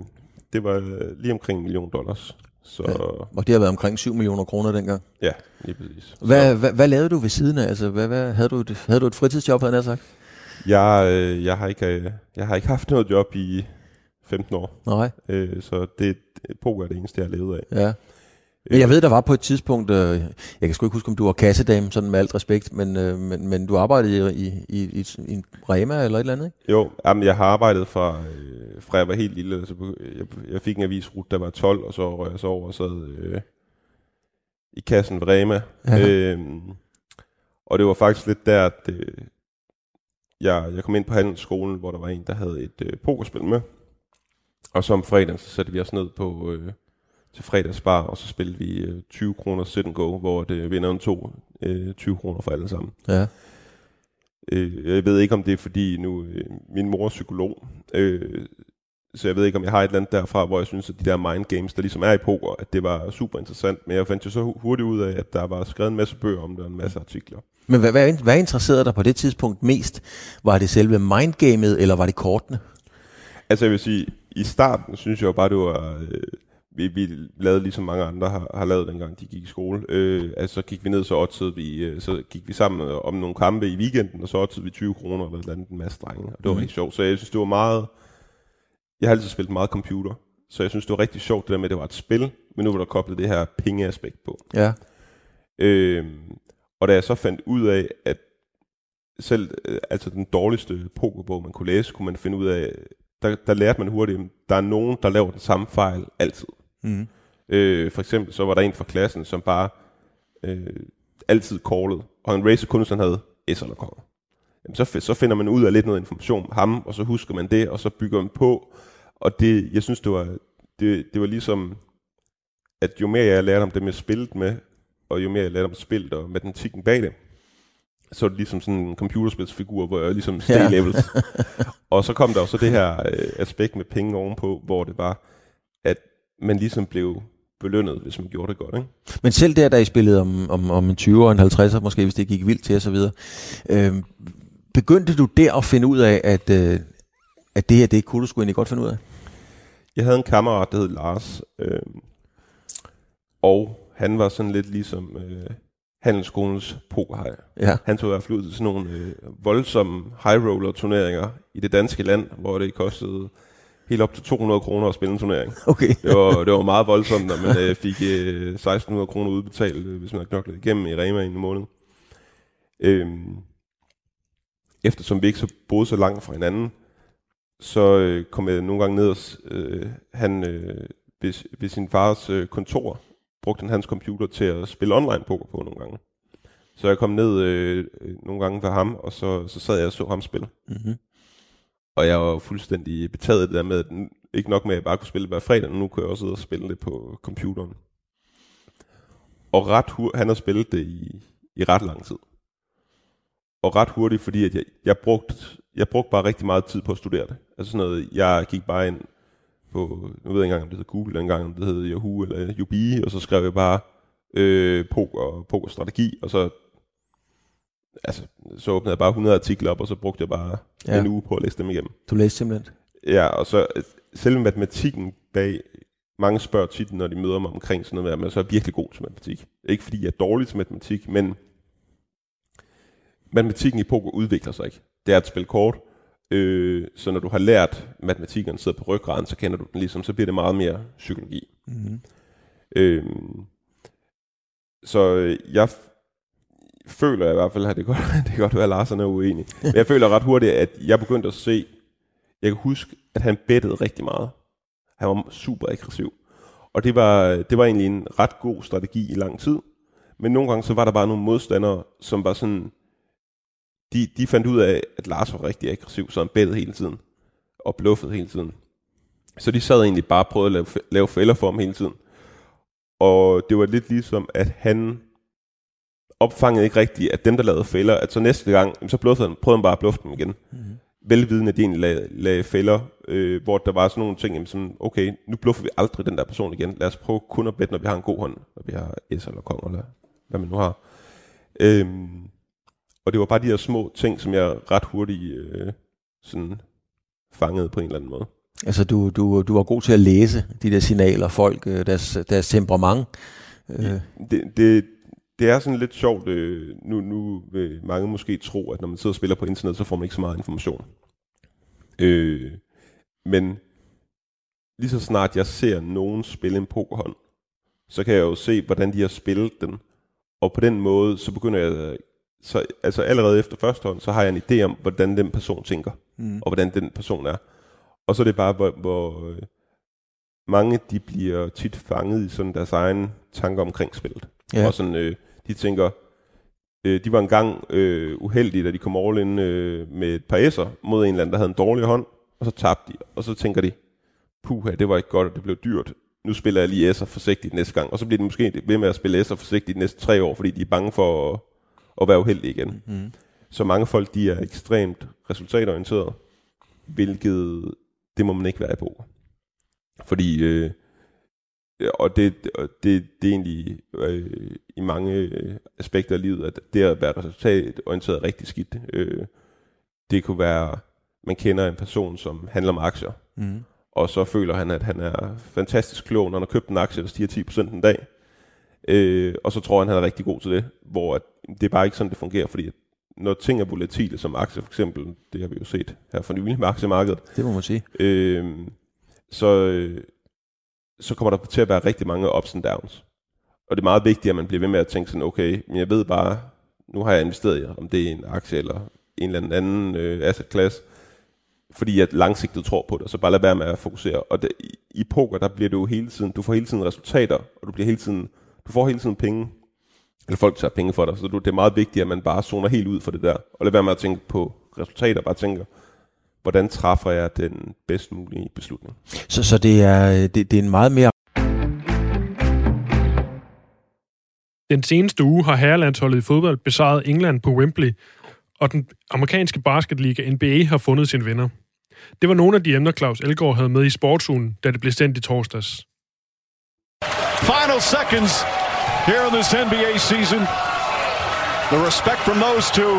det var øh, lige omkring en million dollars. Så Ja. Og det har været omkring 7 millioner kroner dengang. ja, lige præcis. Hvad, hvad, hvad lavede du ved siden af? Altså, hvad, hvad, havde, du et, havde du et fritidsjob, havde jeg sagt? Jeg, øh, jeg, har ikke, øh, jeg har ikke haft noget job i 15 år, Nej, øh, så det, poker er det eneste, jeg har levet af. ja. Men jeg ved, der var på et tidspunkt, øh, jeg kan sgu ikke huske, om du var kassedame, sådan med alt respekt, men, øh, men, men du arbejdede i, i, i, i en Rema eller et eller andet, ikke? Jo, jamen, jeg har arbejdet fra, øh, fra jeg var helt lille. Altså, på- jeg, jeg fik en avisrute, der var 12, og så røg jeg så over og sad øh, i kassen ved Rema. Ja. Øhm, og det var faktisk lidt der, at øh, jeg, jeg kom ind på handelsskolen, hvor der var en, der havde et øh, pokerspil med. Og så om fredagen, så satte vi os ned på øh, til fredagsbar, og så spillede vi øh, 20 kroner sit and go, hvor det vinderen tog øh, 20 kroner for alle sammen. Ja. Øh, jeg ved ikke, om det er fordi nu, øh, min mor er psykolog, øh, så jeg ved ikke, om jeg har et eller andet derfra, hvor jeg synes, at de der mind games, der ligesom er i poker, at det var super interessant. Men jeg fandt jo så hu- hurtigt ud af, at der var skrevet en masse bøger om det, og en masse artikler. Men hvad, hvad, hvad interesserede dig på det tidspunkt mest? Var det selve mindgamet, eller var det kortene? Altså jeg vil sige, i starten synes jeg jo bare, det var... Øh, vi, vi lavede ligesom mange andre har, har lavet dengang de gik i skole. Øh, altså så gik vi ned, så oddsede vi, øh, så gik vi sammen om nogle kampe i weekenden, og så oddsede vi 20 kroner eller et eller andet en masse drenge. Og det var Mhm. rigtig sjovt. Så jeg synes, det var meget... Jeg har altid spillet meget computer, så jeg synes, det var rigtig sjovt det der med, at det var et spil, men nu var der koblet det her pengeaspekt på. Ja. Øhm, og da jeg så fandt ud af, at selv øh, altså den dårligste pokerbog, man kunne læse, kunne man finde ud af, der, der lærte man hurtigt, at der er nogen, der laver den samme fejl altid. Mm. Øh, for eksempel så var der en fra klassen, som bare øh, altid callede, og han racer kun, hvis han havde S eller konger. Jamen, så, så finder man ud af lidt noget information om ham, og så husker man det, og så bygger man på. Og det, jeg synes, det var, det, det var ligesom, at jo mere jeg lærte om det med spillet med, og jo mere jeg lærte om spillet og matematikken bag det, så er det ligesom sådan en computerspilsfigur, hvor jeg ligesom steg Ja. levels. og så kom der jo så det her øh, aspekt med penge ovenpå, hvor det var, at man ligesom blev belønnet, hvis man gjorde det godt. Ikke? Men selv der, da I spillede om, om, om en 20 og en 50'er, måske hvis det gik vildt til osv., øh, begyndte du der at finde ud af, at, øh, at det her, det kunne du sgu egentlig godt finde ud af? Jeg havde en kammerat, der hed Lars, øh, og han var sådan lidt ligesom øh, handelsskolens pokerhej. Ja. Han tog i hvert fald ud til sådan nogle øh, voldsomme high roller turneringer i det danske land, hvor det kostede helt op til 200 kroner at spille en turnering. Okay. Det var, det var meget voldsomt, når man øh, fik øh, 1600 kroner udbetalt, øh, hvis man havde knoklet igennem i Rema i en måned. Øhm, eftersom vi ikke så boede så langt fra hinanden, så øh, kom jeg nogle gange ned og øh, han øh, ved, ved sin fars øh, kontor brugte han hans computer til at spille online poker på nogle gange. Så jeg kom ned øh, øh, nogle gange ved ham, og så, så sad jeg og så ham spille. Mm-hmm. Og jeg var fuldstændig betaget af det der med, at ikke nok med, at jeg bare kunne spille hver fredag, men nu kunne jeg også sidde og spille det på computeren. Og ret hu- han har spillet det i, i ret lang tid. og ret hurtigt, fordi at jeg, jeg, brugte, jeg brugte bare rigtig meget tid på at studere det. Altså sådan noget, jeg gik bare ind på, nu ved jeg ikke engang, om det hed Google, dengang, engang, om det hed Yahoo eller Yubi, og så skrev jeg bare øh, poker, pokerstrategi, og så altså, så åbnede jeg bare 100 artikler op, og så brugte jeg bare ja. en uge på at læse dem igennem. Du læste simpelthen? Ja, og så øh, selve matematikken bag, mange spørger tit, når de møder mig omkring sådan noget, at så er virkelig god til matematik. Ikke fordi jeg er dårlig til matematik, men matematikken i poker udvikler sig ikke. Det er et spil kort, øh, så når du har lært matematikken sidder på ryggraden, så kender du den ligesom, så bliver det meget mere psykologi. Mm-hmm. Øh, så jeg føler jeg i hvert fald, at det kan godt, det kan godt være, at Larsen er uenig. Men jeg føler ret hurtigt, at jeg begyndte at se, jeg kan huske, at han bettede rigtig meget. Han var super aggressiv. Og det var, det var egentlig en ret god strategi i lang tid. Men nogle gange så var der bare nogle modstandere, som var sådan, de, de fandt ud af, at Lars var rigtig aggressiv, så han bettede hele tiden. Og bluffede hele tiden. Så de sad egentlig bare og prøvede at lave, lave fælder for ham hele tiden. Og det var lidt ligesom, at han opfangede ikke rigtigt, at dem, der lavede fælder, at så næste gang, så bluffede han, prøvede han bare at bluffe dem igen. Mm-hmm. Velvidende, at de egentlig lagde, lagde fælder, øh, hvor der var sådan nogle ting, som, okay, nu bluffer vi aldrig den der person igen. Lad os prøve kun at bette, når vi har en god hånd, når vi har S eller kong, eller hvad man nu har. Øhm, og det var bare de her små ting, som jeg ret hurtigt øh, sådan fangede på en eller anden måde. Altså, du, du, du var god til at læse de der signaler, folk, øh, deres, deres temperament. Øh. Det, det, det er sådan lidt sjovt, øh, nu, nu vil mange måske tro, at når man sidder og spiller på internet, så får man ikke så meget information. Øh, men lige så snart jeg ser nogen spille en pokerhånd, så kan jeg jo se, hvordan de har spillet den. Og på den måde, så begynder jeg, så, altså allerede efter første hånd, så har jeg en idé om, hvordan den person tænker, mm. og hvordan den person er. Og så er det bare, hvor, hvor øh, mange de bliver tit fanget i sådan deres egen tanker omkring spillet. Ja. Og sådan, øh, de tænker, øh, de var engang øh, uheldige, da de kom all in øh, med et par S'er mod en eller anden, der havde en dårlig hånd, og så tabte de. Og så tænker de, puha, det var ikke godt, og det blev dyrt. Nu spiller jeg lige S'er forsigtigt næste gang. Og så bliver de måske ved med at spille S'er forsigtigt de næste tre år, fordi de er bange for at, at være uheldige igen. Mm. Så mange folk, de er ekstremt resultatorienterede, hvilket det må man ikke være i poker. Fordi øh, og det, det, det er egentlig øh, i mange øh, aspekter af livet, at det at være resultatorienteret er rigtig skidt. Øh, det kunne være, man kender en person, som handler med aktier, mm. og så føler han, at han er fantastisk klog, når han har købt en aktie, der stiger 10% en dag. Øh, og så tror han, han er rigtig god til det, hvor at, det er bare ikke sådan, det fungerer, fordi når ting er volatile, som aktier for eksempel, det har vi jo set her for nylig med aktiemarkedet. Det må man sige. Øh, så, øh, så kommer der til at være rigtig mange ups and downs. Og det er meget vigtigt, at man bliver ved med at tænke sådan, okay, men jeg ved bare, nu har jeg investeret i, om det er en aktie eller en eller anden øh, asset class, fordi jeg langsigtet tror på det, så bare lad være med at fokusere. Og det, i, i poker, der bliver du hele tiden, du får hele tiden resultater, og du bliver hele tiden, du får hele tiden penge, eller folk tager penge for dig, så du, det er meget vigtigt, at man bare zoner helt ud for det der, og lad være med at tænke på resultater, bare tænker, hvordan træffer jeg den bedst mulige beslutning. Så, så det, er, det, det er en meget mere... Den seneste uge har herrelandsholdet i fodbold besejret England på Wembley, og den amerikanske basketliga NBA har fundet sin vinder. Det var nogle af de emner, Claus Elgaard havde med i sportsugen, da det blev sendt i torsdags. Final seconds here in this NBA season. The respect from those two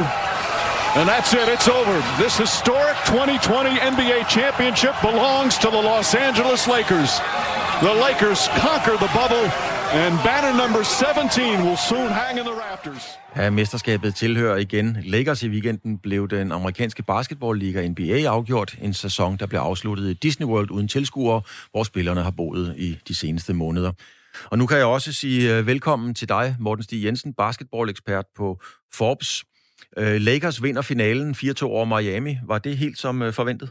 And that's it, it's over. This historic 2020 NBA championship belongs to the Los Angeles Lakers. The Lakers conquer the bubble, and banner number 17 will soon hang in the rafters. Ja, mesterskabet tilhører igen Lakers. I weekenden blev den amerikanske basketballliga NBA afgjort. En sæson, der blev afsluttet i Disney World uden tilskuere, hvor spillerne har boet i de seneste måneder. Og nu kan jeg også sige øh, velkommen til dig, Morten Stig Jensen, basketballekspert på Forbes. Øh, Lakers vinder finalen 4-2 over Miami. Var det helt som øh, forventet?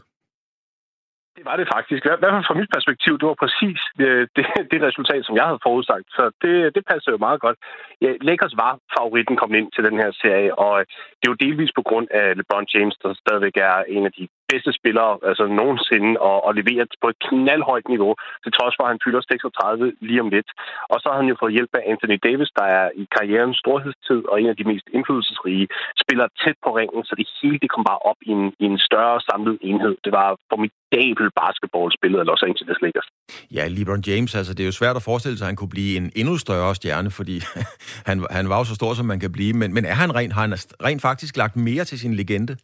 Det var det faktisk. I hvert fald fra mit perspektiv, det var præcis øh, det, det, det resultat, som jeg havde forudsagt. Så det, det passer jo meget godt. Ja, Lakers var favoritten kommet ind til den her serie, og det er jo delvis på grund af LeBron James, der stadigvæk er en af de bedste spillere altså nogensinde og, og leveret på et knaldhøjt niveau, til trods for, at han fylder 36 lige om lidt. Og så har han jo fået hjælp af Anthony Davis, der er i karrierens storhedstid og en af de mest indflydelsesrige spillere tæt på ringen, så det hele det kom bare op i en, i en større samlet enhed. Det var formidabel basketballspillet af Los Angeles Lakers. Ja, LeBron James, altså det er jo svært at forestille sig, at han kunne blive en endnu større stjerne, fordi han, han var jo så stor, som man kan blive. Men, men er han rent, har han rent faktisk lagt mere til sin legende?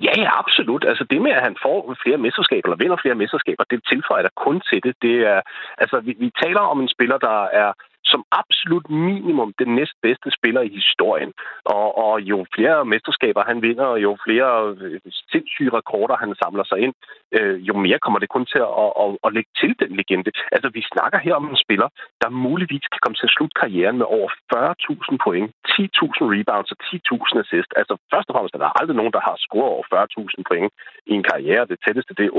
Ja, ja, absolut. Altså det med, at han får flere mesterskaber, eller vinder flere mesterskaber, det tilføjer der kun til det. det er, altså, vi, vi taler om en spiller, der er som absolut minimum den næstbedste spiller i historien. Og, og jo flere mesterskaber han vinder, og jo flere øh, sindssyge rekorder han samler sig ind, øh, jo mere kommer det kun til at, at, at lægge til den legende. Altså, vi snakker her om en spiller, der muligvis kan komme til at slutte karrieren med over 40.000 point, 10.000 rebounds og 10.000 assist. Altså, først og fremmest er der aldrig nogen, der har scoret over 40.000 point i en karriere. Det tætteste, det er 38.387,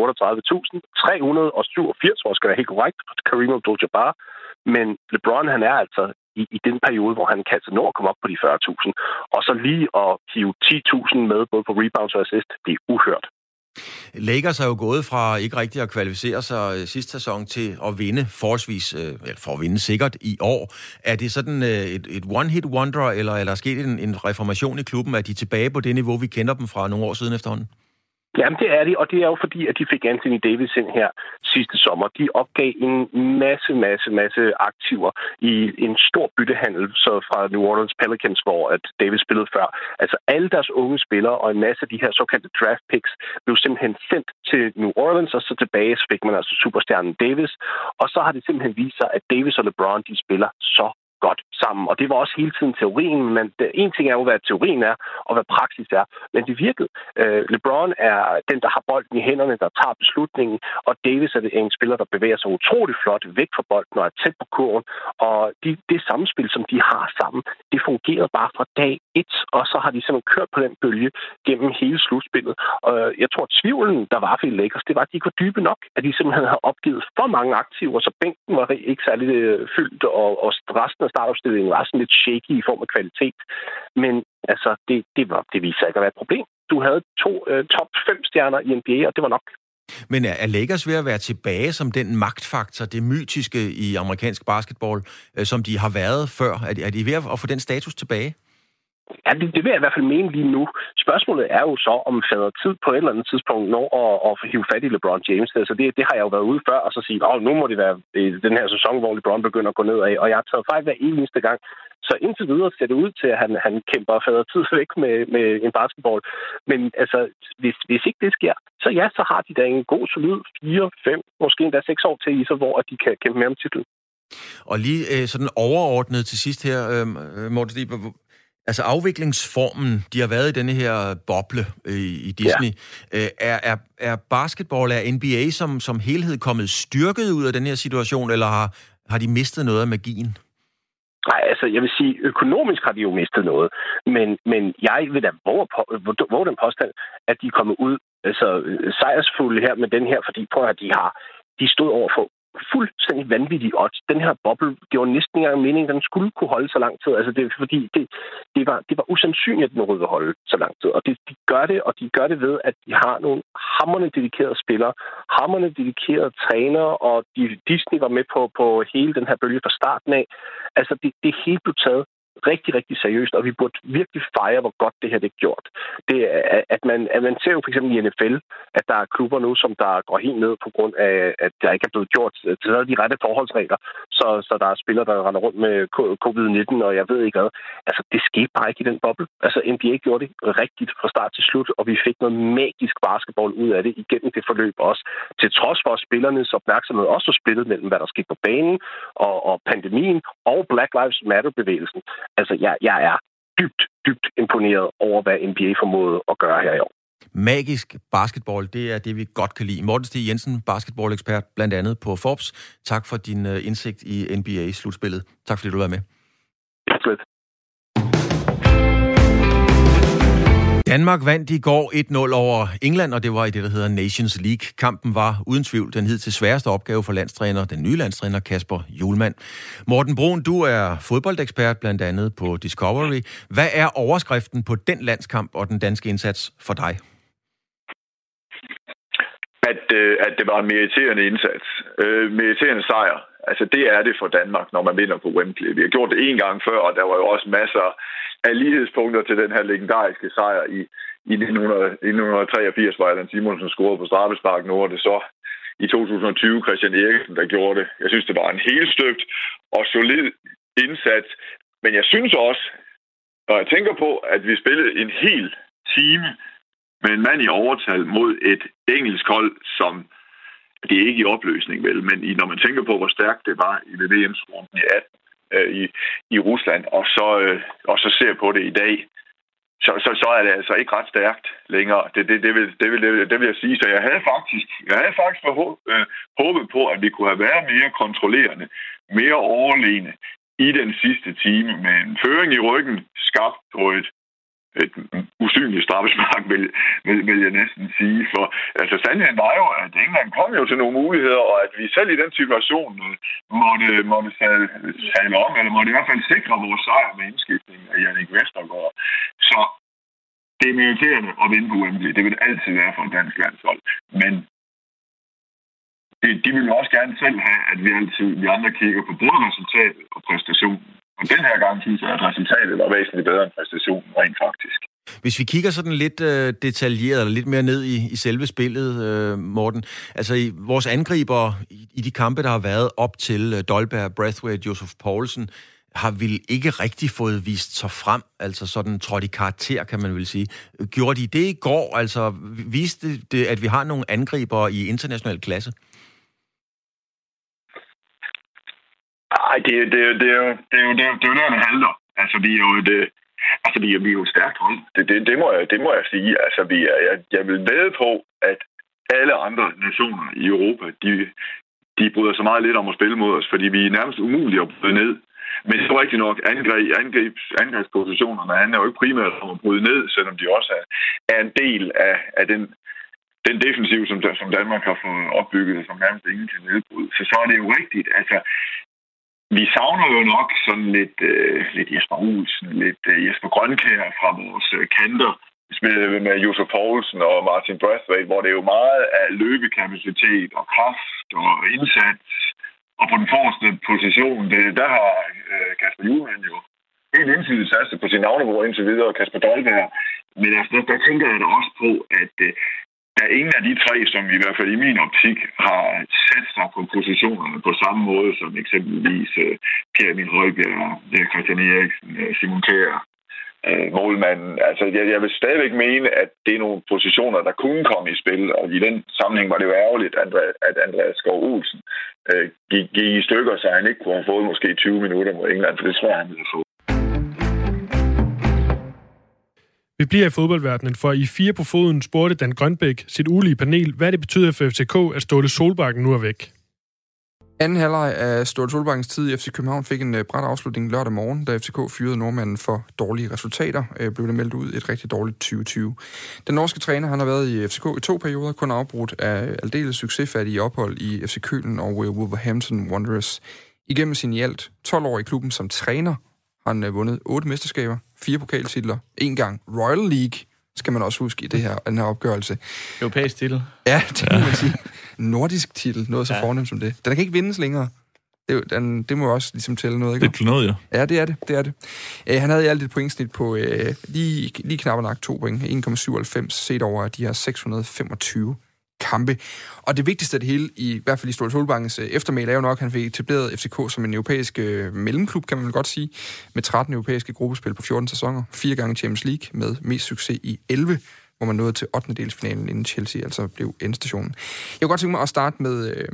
hvor skal være helt korrekt, Kareem Abdul-Jabbar. Men LeBron, han er altså i, i den periode, hvor han kan altså nå at komme op på de 40.000. Og så lige at hive 10.000 med, både på rebounds og assist, det er uhørt. Lakers er jo gået fra ikke rigtig at kvalificere sig øh, sidste sæson til at vinde forholdsvis, øh, eller for at vinde sikkert i år. Er det sådan øh, et, et one-hit wonder, eller er der sket en, en reformation i klubben? Er de tilbage på det niveau, vi kender dem fra nogle år siden efterhånden? Jamen, det er de, og det er jo fordi, at de fik Anthony Davis ind her sidste sommer. De opgav en masse, masse, masse aktiver i en stor byttehandel så fra New Orleans Pelicans, hvor at Davis spillede før. Altså alle deres unge spillere og en masse af de her såkaldte draft picks blev simpelthen sendt til New Orleans, og så tilbage fik man altså superstjernen Davis. Og så har det simpelthen vist sig, at Davis og LeBron, de spiller så godt sammen. Og det var også hele tiden teorien, men det, en ting er jo, hvad teorien er, og hvad praksis er. Men det virkede. Øh, LeBron er den, der har bolden i hænderne, der tager beslutningen, og Davis er en spiller, der bevæger sig utrolig flot væk fra bolden og er tæt på kurven. Og de, det samspil, som de har sammen, det fungerede bare fra dag et, og så har de simpelthen kørt på den bølge gennem hele slutspillet. Og jeg tror, at tvivlen, der var for Lakers, det var, at de ikke var dybe nok, at de simpelthen havde opgivet for mange aktiver, så bænken var ikke særlig øh, fyldt, og, og resten af startopstillingen var sådan lidt shaky i form af kvalitet. Men altså, det, det, var, det viste sig ikke at være et problem. Du havde to øh, top 5 stjerner i NBA, og det var nok. Men er Lakers ved at være tilbage som den magtfaktor, det mytiske i amerikansk basketball, øh, som de har været før? Er de, er de ved at få den status tilbage? Ja, det, det vil jeg i hvert fald mene lige nu. Spørgsmålet er jo så, om fader tid på et eller andet tidspunkt når at, at hive fat i LeBron James. Altså det, det har jeg jo været ude før, og så sige, at nu må det være øh, den her sæson, hvor LeBron begynder at gå ned af. Og jeg har taget fejl hver eneste gang. Så indtil videre ser det ud til, at han, han kæmper fader tid væk med, med en basketball. Men altså, hvis, hvis ikke det sker, så ja, så har de da en god, solid 4, 5, måske endda 6 år til i sig, hvor de kan kæmpe med om titlen. Og lige øh, sådan overordnet til sidst her, øh, Morten Altså afviklingsformen, de har været i denne her boble øh, i Disney, ja. øh, er, er, er basketball, er NBA som, som helhed kommet styrket ud af den her situation, eller har, har de mistet noget af magien? Nej, altså jeg vil sige, økonomisk har de jo mistet noget, men, men jeg vil da våge, våge den påstand, at de er kommet ud altså, sejrsfulde her med den her, fordi prøv at de har de stod over for fuldstændig vanvittig odds. Den her boble, det var næsten ikke engang meningen, at den skulle kunne holde så lang tid. Altså det, fordi det, det, var, det var usandsynligt, at den ville holde så lang tid. Og det, de gør det, og de gør det ved, at de har nogle hammerne dedikerede spillere, hammerne dedikerede trænere, og de, Disney var med på, på hele den her bølge fra starten af. Altså det, det hele blev taget rigtig, rigtig seriøst, og vi burde virkelig fejre, hvor godt det her det er gjort. Det er, at man, at man ser jo for eksempel i NFL, at der er klubber nu, som der går helt ned på grund af, at der ikke er blevet gjort øh, til de rette forholdsregler, så, så der er spillere, der render rundt med covid-19, og jeg ved ikke hvad. Altså, det skete bare ikke i den boble. Altså, NBA gjorde det rigtigt fra start til slut, og vi fik noget magisk basketball ud af det igennem det forløb også. Til trods for spillernes opmærksomhed også var splittet mellem, hvad der skete på banen og, og pandemien og Black Lives Matter-bevægelsen. Altså, jeg, jeg er dybt, dybt imponeret over, hvad NBA formåede at gøre her i år. Magisk basketball, det er det, vi godt kan lide. Morten Stig Jensen, basketball-ekspert, blandt andet på Forbes. Tak for din uh, indsigt i NBA-slutspillet. Tak fordi du var med. Tak. Danmark vandt i går 1-0 over England, og det var i det, der hedder Nations League. Kampen var uden tvivl den hed til sværeste opgave for landstræner, den nye landstræner Kasper Julemand. Morten Brun, du er fodboldekspert blandt andet på Discovery. Hvad er overskriften på den landskamp og den danske indsats for dig? at, øh, at det var en meriterende indsats. Øh, meriterende sejr. Altså, det er det for Danmark, når man vinder på Wembley. Vi har gjort det en gang før, og der var jo også masser af lighedspunkter til den her legendariske sejr i, i 1900, 1983, hvor Allan Simonsen scorede på straffespark. Nu var det så i 2020 Christian Eriksen, der gjorde det. Jeg synes, det var en helt støbt og solid indsats. Men jeg synes også, når jeg tænker på, at vi spillede en hel time med en mand i overtal mod et engelsk hold, som det er ikke i opløsning, vel, men i, når man tænker på, hvor stærkt det var i VM-runden i 18 øh, i, i Rusland, og så, øh, og så ser på det i dag, så, så, så er det altså ikke ret stærkt længere. Det, det, det, vil, det, vil, det, vil, det vil jeg sige. Så jeg havde faktisk, jeg havde faktisk forhå, øh, håbet på, at vi kunne have været mere kontrollerende, mere overlegne i den sidste time med en føring i ryggen, skabt på et et usynligt straffespark, vil, vil, vil jeg næsten sige. For altså, sandheden var jo, at England kom jo til nogle muligheder, og at vi selv i den situation måtte, måtte tale om, eller måtte i hvert fald sikre vores sejr med indskiftningen af Jannik Vestergaard. Så det er meriterende at vinde på Wembley. Det vil det altid være for en dansk landshold. Men de, de vil jo også gerne selv have, at vi altid vi andre kigger på både resultatet og præstationen. Men den her gang synes jeg, at resultatet var væsentligt bedre end præstationen rent faktisk. Hvis vi kigger sådan lidt øh, detaljeret, eller lidt mere ned i, i selve spillet, øh, Morten, altså i, vores angriber i, i de kampe, der har været op til øh, Dolberg, Brathwaite, Josef Poulsen, har vil ikke rigtig fået vist sig frem, altså sådan trådt i karakter, kan man vel sige. Gjorde de det i går? Altså viste det, at vi har nogle angriber i international klasse? Nej, det, det, det, er jo, det, er jo, det, er jo, det er jo der, det handler. Altså, vi er jo et, altså, vi er, vi er jo et stærkt hold. Det, det, det, må jeg, det må jeg sige. Altså, vi er, jeg, jeg vil ved på, at alle andre nationer i Europa, de, de bryder så meget lidt om at spille mod os, fordi vi er nærmest umulige at bryde ned. Men det er rigtigt nok, angreb, angreb, angrebspositionerne handler jo ikke primært om at bryde ned, selvom de også er, er en del af, af den, den defensiv, som, som Danmark har fået opbygget, som nærmest ingen kan nedbryde. Så så er det jo rigtigt. Altså, vi savner jo nok sådan lidt, øh, lidt Jesper Olsen, lidt øh, Jesper Grønkær fra vores øh, kanter, med, med Josef Poulsen og Martin Brathwaite, hvor det er jo meget af løbekapacitet og kraft og indsats. Og på den forreste position, det, der har øh, Kasper Juhlmann jo helt indsidigt satset på sin navnebror indtil videre, Kasper Dahlberg. Men altså, der, der tænker jeg da også på, at øh, der er ingen af de tre, som i hvert fald i min optik har sat sig på positionerne på samme måde som eksempelvis øh, uh, Pierre Emil Højbjerg, øh, Christian Eriksen, øh, Simon Kjær, uh, målmanden. Altså, jeg, jeg vil stadigvæk mene, at det er nogle positioner, der kunne komme i spil, og i den sammenhæng var det jo ærgerligt, at Andreas Skov Olsen uh, gik, gik i stykker, så han ikke kunne have fået måske 20 minutter mod England, for det tror jeg, han ville få. Vi bliver i fodboldverdenen, for i fire på foden spurgte Dan Grønbæk sit ulige panel, hvad det betyder for FCK, at Ståle Solbakken nu er væk. Anden halvleg af Ståle Solbakkens tid i FC København fik en øh, bræt afslutning lørdag morgen, da FCK fyrede nordmanden for dårlige resultater. Øh, blev det meldt ud et rigtig dårligt 2020. Den norske træner han har været i FCK i to perioder, kun afbrudt af aldeles succesfattige ophold i FC Kølen og øh, Wolverhampton Wanderers. Igennem sin i alt 12 år i klubben som træner har han vundet otte mesterskaber, fire pokaltitler, en gang Royal League, skal man også huske i det her, den her opgørelse. Europæisk titel. Ja, det må man sige. Nordisk titel, noget så ja. fornemt som det. Den kan ikke vindes længere. Det, den, det må også ligesom tælle noget, ikke? Det er noget, ja. Ja, det er det. det, er det. Uh, han havde i alt et pointsnit på uh, lige, lige knap og nok to point. 1,97 set over de her 625 kampe. Og det vigtigste af det hele, i, i hvert fald i Ståle Solbakkens øh, eftermæl, er jo nok, at han fik etableret FCK som en europæisk øh, mellemklub, kan man vel godt sige, med 13 europæiske gruppespil på 14 sæsoner, fire gange Champions League med mest succes i 11 hvor man nåede til 8. delsfinalen inden Chelsea altså blev endestationen. Jeg kunne godt tænke mig at starte med, øh,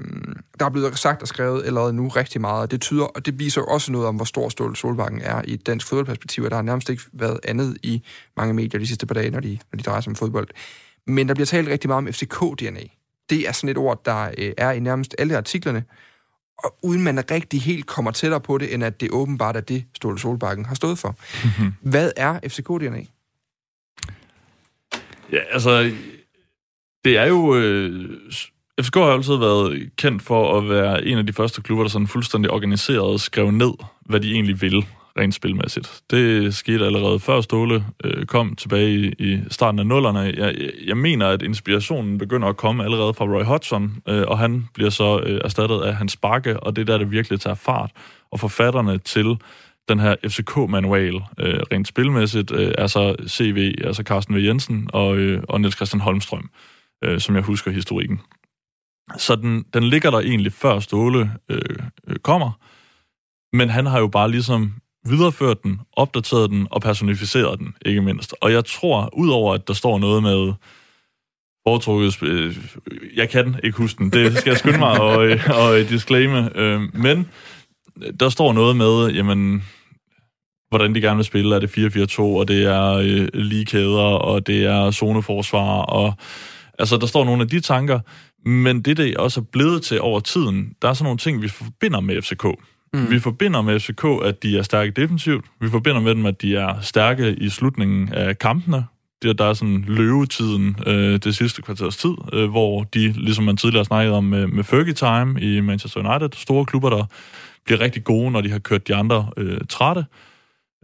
der er blevet sagt og skrevet allerede nu rigtig meget, og det tyder, og det viser også noget om, hvor stor Ståle Solbakken er i et dansk fodboldperspektiv, og der har nærmest ikke været andet i mange medier de sidste par dage, når de, når de drejer sig om fodbold. Men der bliver talt rigtig meget om FCK-DNA. Det er sådan et ord, der øh, er i nærmest alle artiklerne, og uden man rigtig helt kommer tættere på det, end at det åbenbart er det, Ståle Solbakken har stået for. Mm-hmm. Hvad er FCK-DNA? Ja, altså, det er jo... Øh, FCK har altid været kendt for at være en af de første klubber, der sådan fuldstændig organiseret skrev ned, hvad de egentlig vil rent spilmæssigt. Det skete allerede før Ståle øh, kom tilbage i, i starten af nullerne. Jeg, jeg mener, at inspirationen begynder at komme allerede fra Roy Hodgson, øh, og han bliver så øh, erstattet af Hans Bakke, og det er der, det virkelig tager fart. Og forfatterne til den her FCK-manual, øh, rent spilmæssigt, øh, er så CV, altså Carsten V. Jensen og, øh, og Niels Christian Holmstrøm, øh, som jeg husker historikken. Så den, den ligger der egentlig før Ståle øh, øh, kommer, men han har jo bare ligesom videreført den, opdateret den og personificeret den, ikke mindst. Og jeg tror, udover at der står noget med foretrukket... Øh, jeg kan ikke huske den, det skal jeg skynde mig og, og disclaime. Øh, men der står noget med, jamen, hvordan de gerne vil spille. Er det 4-4-2, og det er øh, lige kæder, og det er zoneforsvar, og altså, der står nogle af de tanker, men det, det også er blevet til over tiden, der er sådan nogle ting, vi forbinder med FCK. Mm. Vi forbinder med FCK, at de er stærke defensivt. Vi forbinder med dem, at de er stærke i slutningen af kampene. Der, der er sådan løvetiden øh, det sidste kvarters tid, øh, hvor de, ligesom man tidligere snakkede om med, med Fergie Time i Manchester United, store klubber, der bliver rigtig gode, når de har kørt de andre øh, trætte.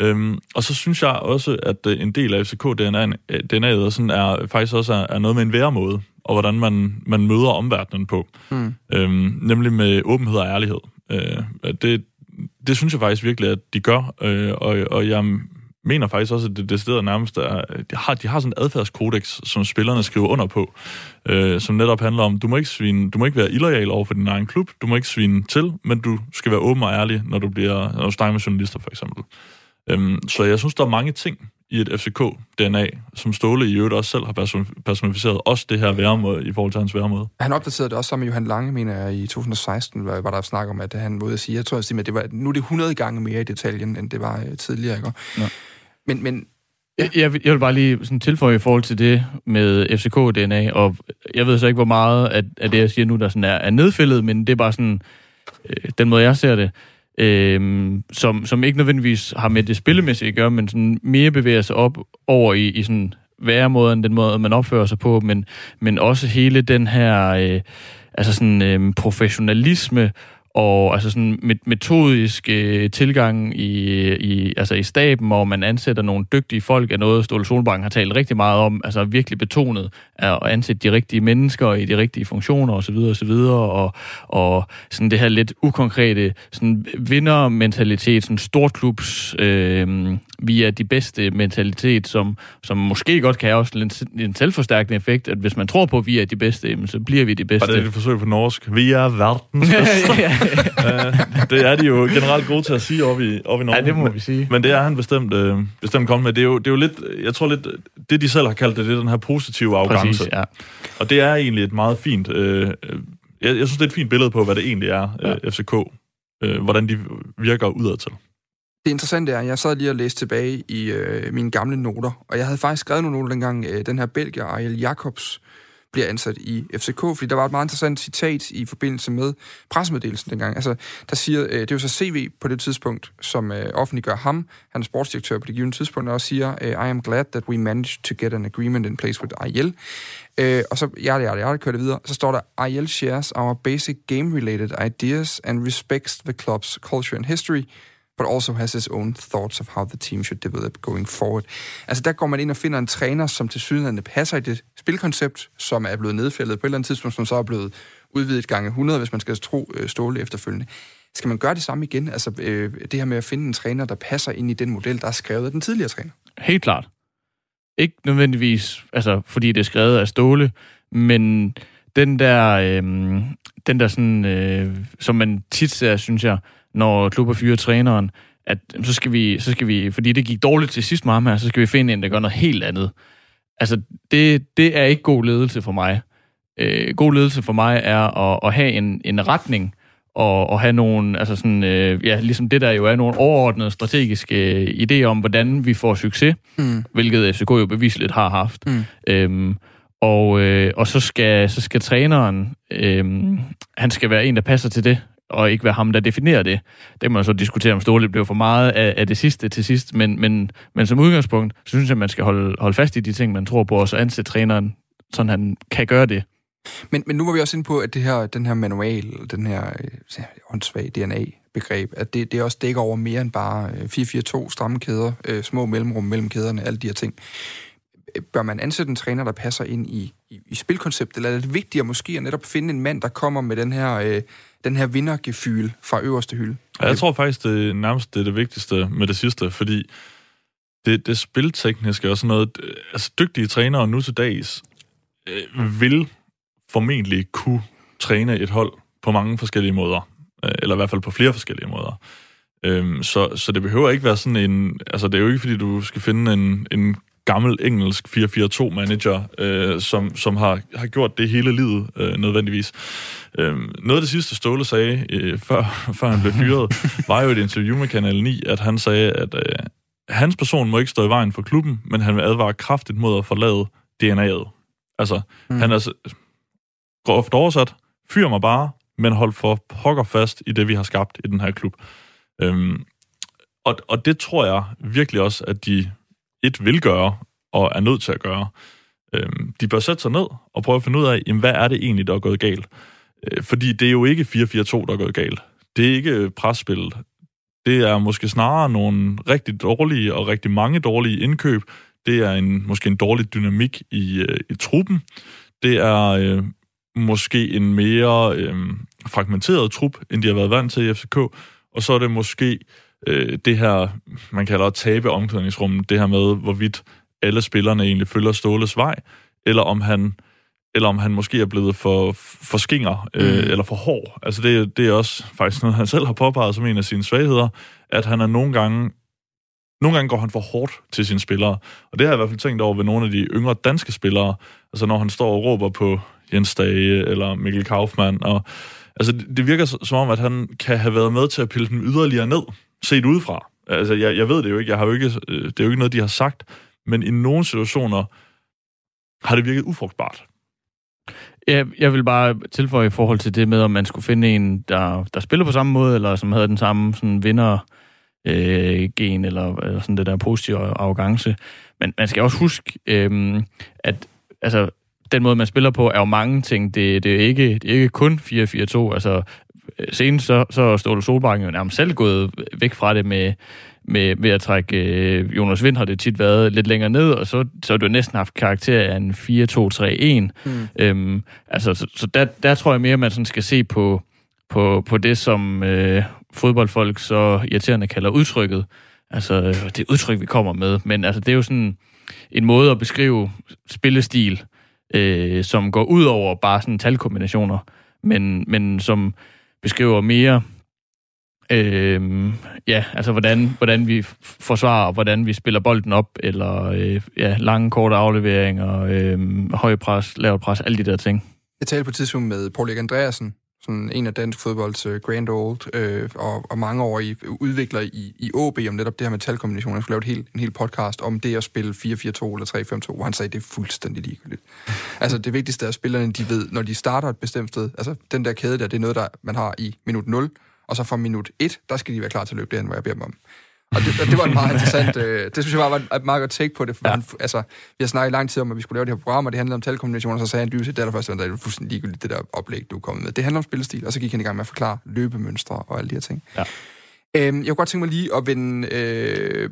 Øhm, og så synes jeg også, at øh, en del af FCK-DNA'et DNA sådan er, faktisk også er, er noget med en væremåde, og hvordan man, man møder omverdenen på. Mm. Øhm, nemlig med åbenhed og ærlighed. Øh, det, det synes jeg faktisk virkelig, at de gør, øh, og, og jeg mener faktisk også, at det decideret nærmest er, de har, de har sådan en adfærdskodex, som spillerne skriver under på, øh, som netop handler om, du må ikke svine, du må ikke være illoyal over for din egen klub, du må ikke svine til, men du skal være åben og ærlig, når du bliver, når du snakker med journalister for eksempel. Øhm, så jeg synes, der er mange ting i et FCK-DNA, som Ståle i øvrigt også selv har personificeret, også det her væremåde i forhold til hans væremåde. Han opdaterede det også sammen med Johan Lange, mener jeg, i 2016, hvor, hvor der snak om, at han måde at sige, jeg tror, at det var, nu er det 100 gange mere i detaljen, end det var øh, tidligere. Ikke? Ja. Men, men Ja. Jeg, jeg vil bare lige sådan tilføje i forhold til det med FCK-DNA, og jeg ved så ikke, hvor meget af, af det, jeg siger nu, der sådan er, er nedfældet, men det er bare sådan, øh, den måde, jeg ser det, øh, som, som ikke nødvendigvis har med det spillemæssige at gøre, men sådan mere bevæger sig op over i, i sådan væremåden, den måde, man opfører sig på, men, men også hele den her øh, altså sådan, øh, professionalisme og altså sådan metodisk øh, tilgang i, i, altså i staben, hvor man ansætter nogle dygtige folk, er noget, Ståle Solbank har talt rigtig meget om, altså virkelig betonet at ansætte de rigtige mennesker i de rigtige funktioner osv. osv. Og, og sådan det her lidt ukonkrete sådan vindermentalitet, sådan storklubs øh, vi er de bedste mentalitet, som, som måske godt kan have også en, en selvforstærkende effekt, at hvis man tror på, at vi er de bedste, så bliver vi de bedste. Og det er et forsøg på norsk. Vi er verdens bedste. det er de jo generelt gode til at sige op i, op i Norge. Ja, det må vi sige. Men det er han bestemt, øh, bestemt kommet med. Det er, jo, det er jo lidt, jeg tror lidt, det de selv har kaldt det, det er den her positive arrogance. Præcis, ja. Og det er egentlig et meget fint, øh, jeg, jeg synes, det er et fint billede på, hvad det egentlig er, ja. øh, FCK. Øh, hvordan de virker udadtil. Det interessante er, at jeg sad lige og læste tilbage i øh, mine gamle noter, og jeg havde faktisk skrevet nogle noter dengang, øh, den her belgier, Ariel Jacobs, bliver ansat i FCK, fordi der var et meget interessant citat i forbindelse med pressemeddelelsen dengang. Altså, der siger, øh, det er jo så CV på det tidspunkt, som øh, offentliggør ham, han er sportsdirektør på det givende tidspunkt, og siger, øh, I am glad that we managed to get an agreement in place with Ariel. Øh, og så, ja, ja, ja, kører det videre. Så står der, Ariel shares our basic game-related ideas and respects the club's culture and history, but also has his own thoughts of how the team should develop going forward. Altså der går man ind og finder en træner, som til synligheden passer i det spilkoncept, som er blevet nedfældet på et eller andet tidspunkt, som så er blevet udvidet gange 100, hvis man skal tro øh, Ståle efterfølgende. Skal man gøre det samme igen? Altså øh, det her med at finde en træner, der passer ind i den model, der er skrevet af den tidligere træner? Helt klart. Ikke nødvendigvis, altså fordi det er skrevet af Ståle, men den der, øh, den der sådan, øh, som man tit ser, synes jeg, når klubber fyrer træneren, at så skal, vi, så skal vi, fordi det gik dårligt til sidst med ham her, så skal vi finde en, der gør noget helt andet. Altså, det, det er ikke god ledelse for mig. Øh, god ledelse for mig er at, at have en, en retning, og, og have nogle, altså sådan, øh, ja, ligesom det der jo er nogle overordnede strategiske øh, idéer om, hvordan vi får succes, mm. hvilket FCK jo beviseligt har haft. Mm. Øhm, og, øh, og så skal, så skal træneren, øh, han skal være en, der passer til det og ikke være ham, der definerer det. Det må man så diskutere, om Ståle blev for meget af, af det sidste til sidst, men, men, men som udgangspunkt, så synes jeg, at man skal holde, holde fast i de ting, man tror på, og så ansætte træneren, sådan han kan gøre det. Men, men nu var vi også inde på, at det her, den her manual, den her øh, åndssvage DNA, begreb, at det, det også dækker over mere end bare øh, 4-4-2, stramme kæder, øh, små mellemrum mellem kæderne, alle de her ting. Bør man ansætte en træner, der passer ind i, i, i spilkonceptet, eller er det vigtigere måske at netop finde en mand, der kommer med den her, øh, den her vindergefyl fra øverste hylde? Ja, jeg tror faktisk, det er nærmest det, er det vigtigste med det sidste, fordi det, det spiltekniske og sådan noget, altså dygtige trænere nu til dags øh, vil formentlig kunne træne et hold på mange forskellige måder, øh, eller i hvert fald på flere forskellige måder. Øhm, så, så det behøver ikke være sådan en... Altså, det er jo ikke, fordi du skal finde en, en gammel engelsk 4-4-2-manager, øh, som, som har, har gjort det hele livet øh, nødvendigvis. Øh, noget af det sidste, Ståle sagde, øh, før, før han blev fyret, var jo et interview med Kanal 9, at han sagde, at øh, hans person må ikke stå i vejen for klubben, men han vil advare kraftigt mod at forlade DNA'et. Altså, mm. han er groft oversat, fyr mig bare, men hold for pokker fast i det, vi har skabt i den her klub. Øhm, og, og det tror jeg virkelig også, at de et vil gøre, og er nødt til at gøre. Øhm, de bør sætte sig ned og prøve at finde ud af, jamen, hvad er det egentlig, der er gået galt? Øh, fordi det er jo ikke 4-4-2, der er gået galt. Det er ikke presspil. Det er måske snarere nogle rigtig dårlige og rigtig mange dårlige indkøb. Det er en, måske en dårlig dynamik i, øh, i truppen. Det er øh, måske en mere øh, fragmenteret trup, end de har været vant til i FCK. Og så er det måske øh, det her, man kalder at tabe omklædningsrummet, det her med, hvorvidt alle spillerne egentlig følger Ståles vej, eller om han eller om han måske er blevet for, for skinger, øh, mm. eller for hård. Altså det, det er også faktisk noget, han selv har påpeget som en af sine svagheder, at han er nogle gange, nogle gange går han for hårdt til sine spillere. Og det har jeg i hvert fald tænkt over ved nogle af de yngre danske spillere, altså når han står og råber på Jens Dage eller Mikkel Kaufmann, og altså det, det virker som om, at han kan have været med til at pille dem yderligere ned, set udefra. Altså jeg, jeg ved det jo ikke, jeg har jo ikke, øh, det er jo ikke noget, de har sagt, men i nogle situationer har det virket ufrugtbart. Jeg, jeg vil bare tilføje i forhold til det med, om man skulle finde en, der, der spiller på samme måde, eller som havde den samme sådan, vinder øh, gen, eller, eller sådan det der positive arrogance. Men man skal også huske, øh, at altså, den måde, man spiller på, er jo mange ting. Det, det, er, ikke, det er ikke kun 4-4-2. Altså, senest så, så er Ståle Solbakken jo nærmest selv gået væk fra det med, med, ved at trække øh, Jonas Vind har det tit været lidt længere ned, og så, så har du næsten haft karakter af en 4-2-3-1. Mm. Øhm, altså, så, så der, der tror jeg mere, at man sådan skal se på, på, på det, som øh, fodboldfolk så irriterende kalder udtrykket. Altså, det udtryk, vi kommer med. Men altså, det er jo sådan en måde at beskrive spillestil, øh, som går ud over bare sådan talkombinationer, men, men som beskriver mere øh, ja, altså hvordan, hvordan vi forsvarer, hvordan vi spiller bolden op, eller øh, ja, lange, korte afleveringer, øh, høj pres, lavt pres, alle de der ting. Jeg talte på et tidspunkt med Paul Erik Andreasen, sådan en af dansk fodbolds uh, grand old, øh, og, og mange år i udvikler i, i OB om netop det her med talkombinationer. Jeg skulle lave et helt, en hel podcast om det at spille 4-4-2 eller 3-5-2, hvor han sagde, at det er fuldstændig ligegyldigt. altså det vigtigste er, at spillerne de ved, når de starter et bestemt sted, altså den der kæde der, det er noget, der man har i minut 0, og så fra minut 1, der skal de være klar til at løbe derhen, hvor jeg beder dem om. Og det, og det var en meget interessant, øh, det synes jeg var et meget godt take på det, for ja. han, altså, vi har snakket lang tid om, at vi skulle lave det her program, og det handlede om talkombinationer, så sagde han dybest set, det er der første, det er fuldstændig ligegyldigt, det der oplæg, du er kommet med. Det handler om spillestil, og så gik han i gang med at forklare løbemønstre og alle de her ting. Ja. Øhm, jeg kunne godt tænke mig lige at vende øh,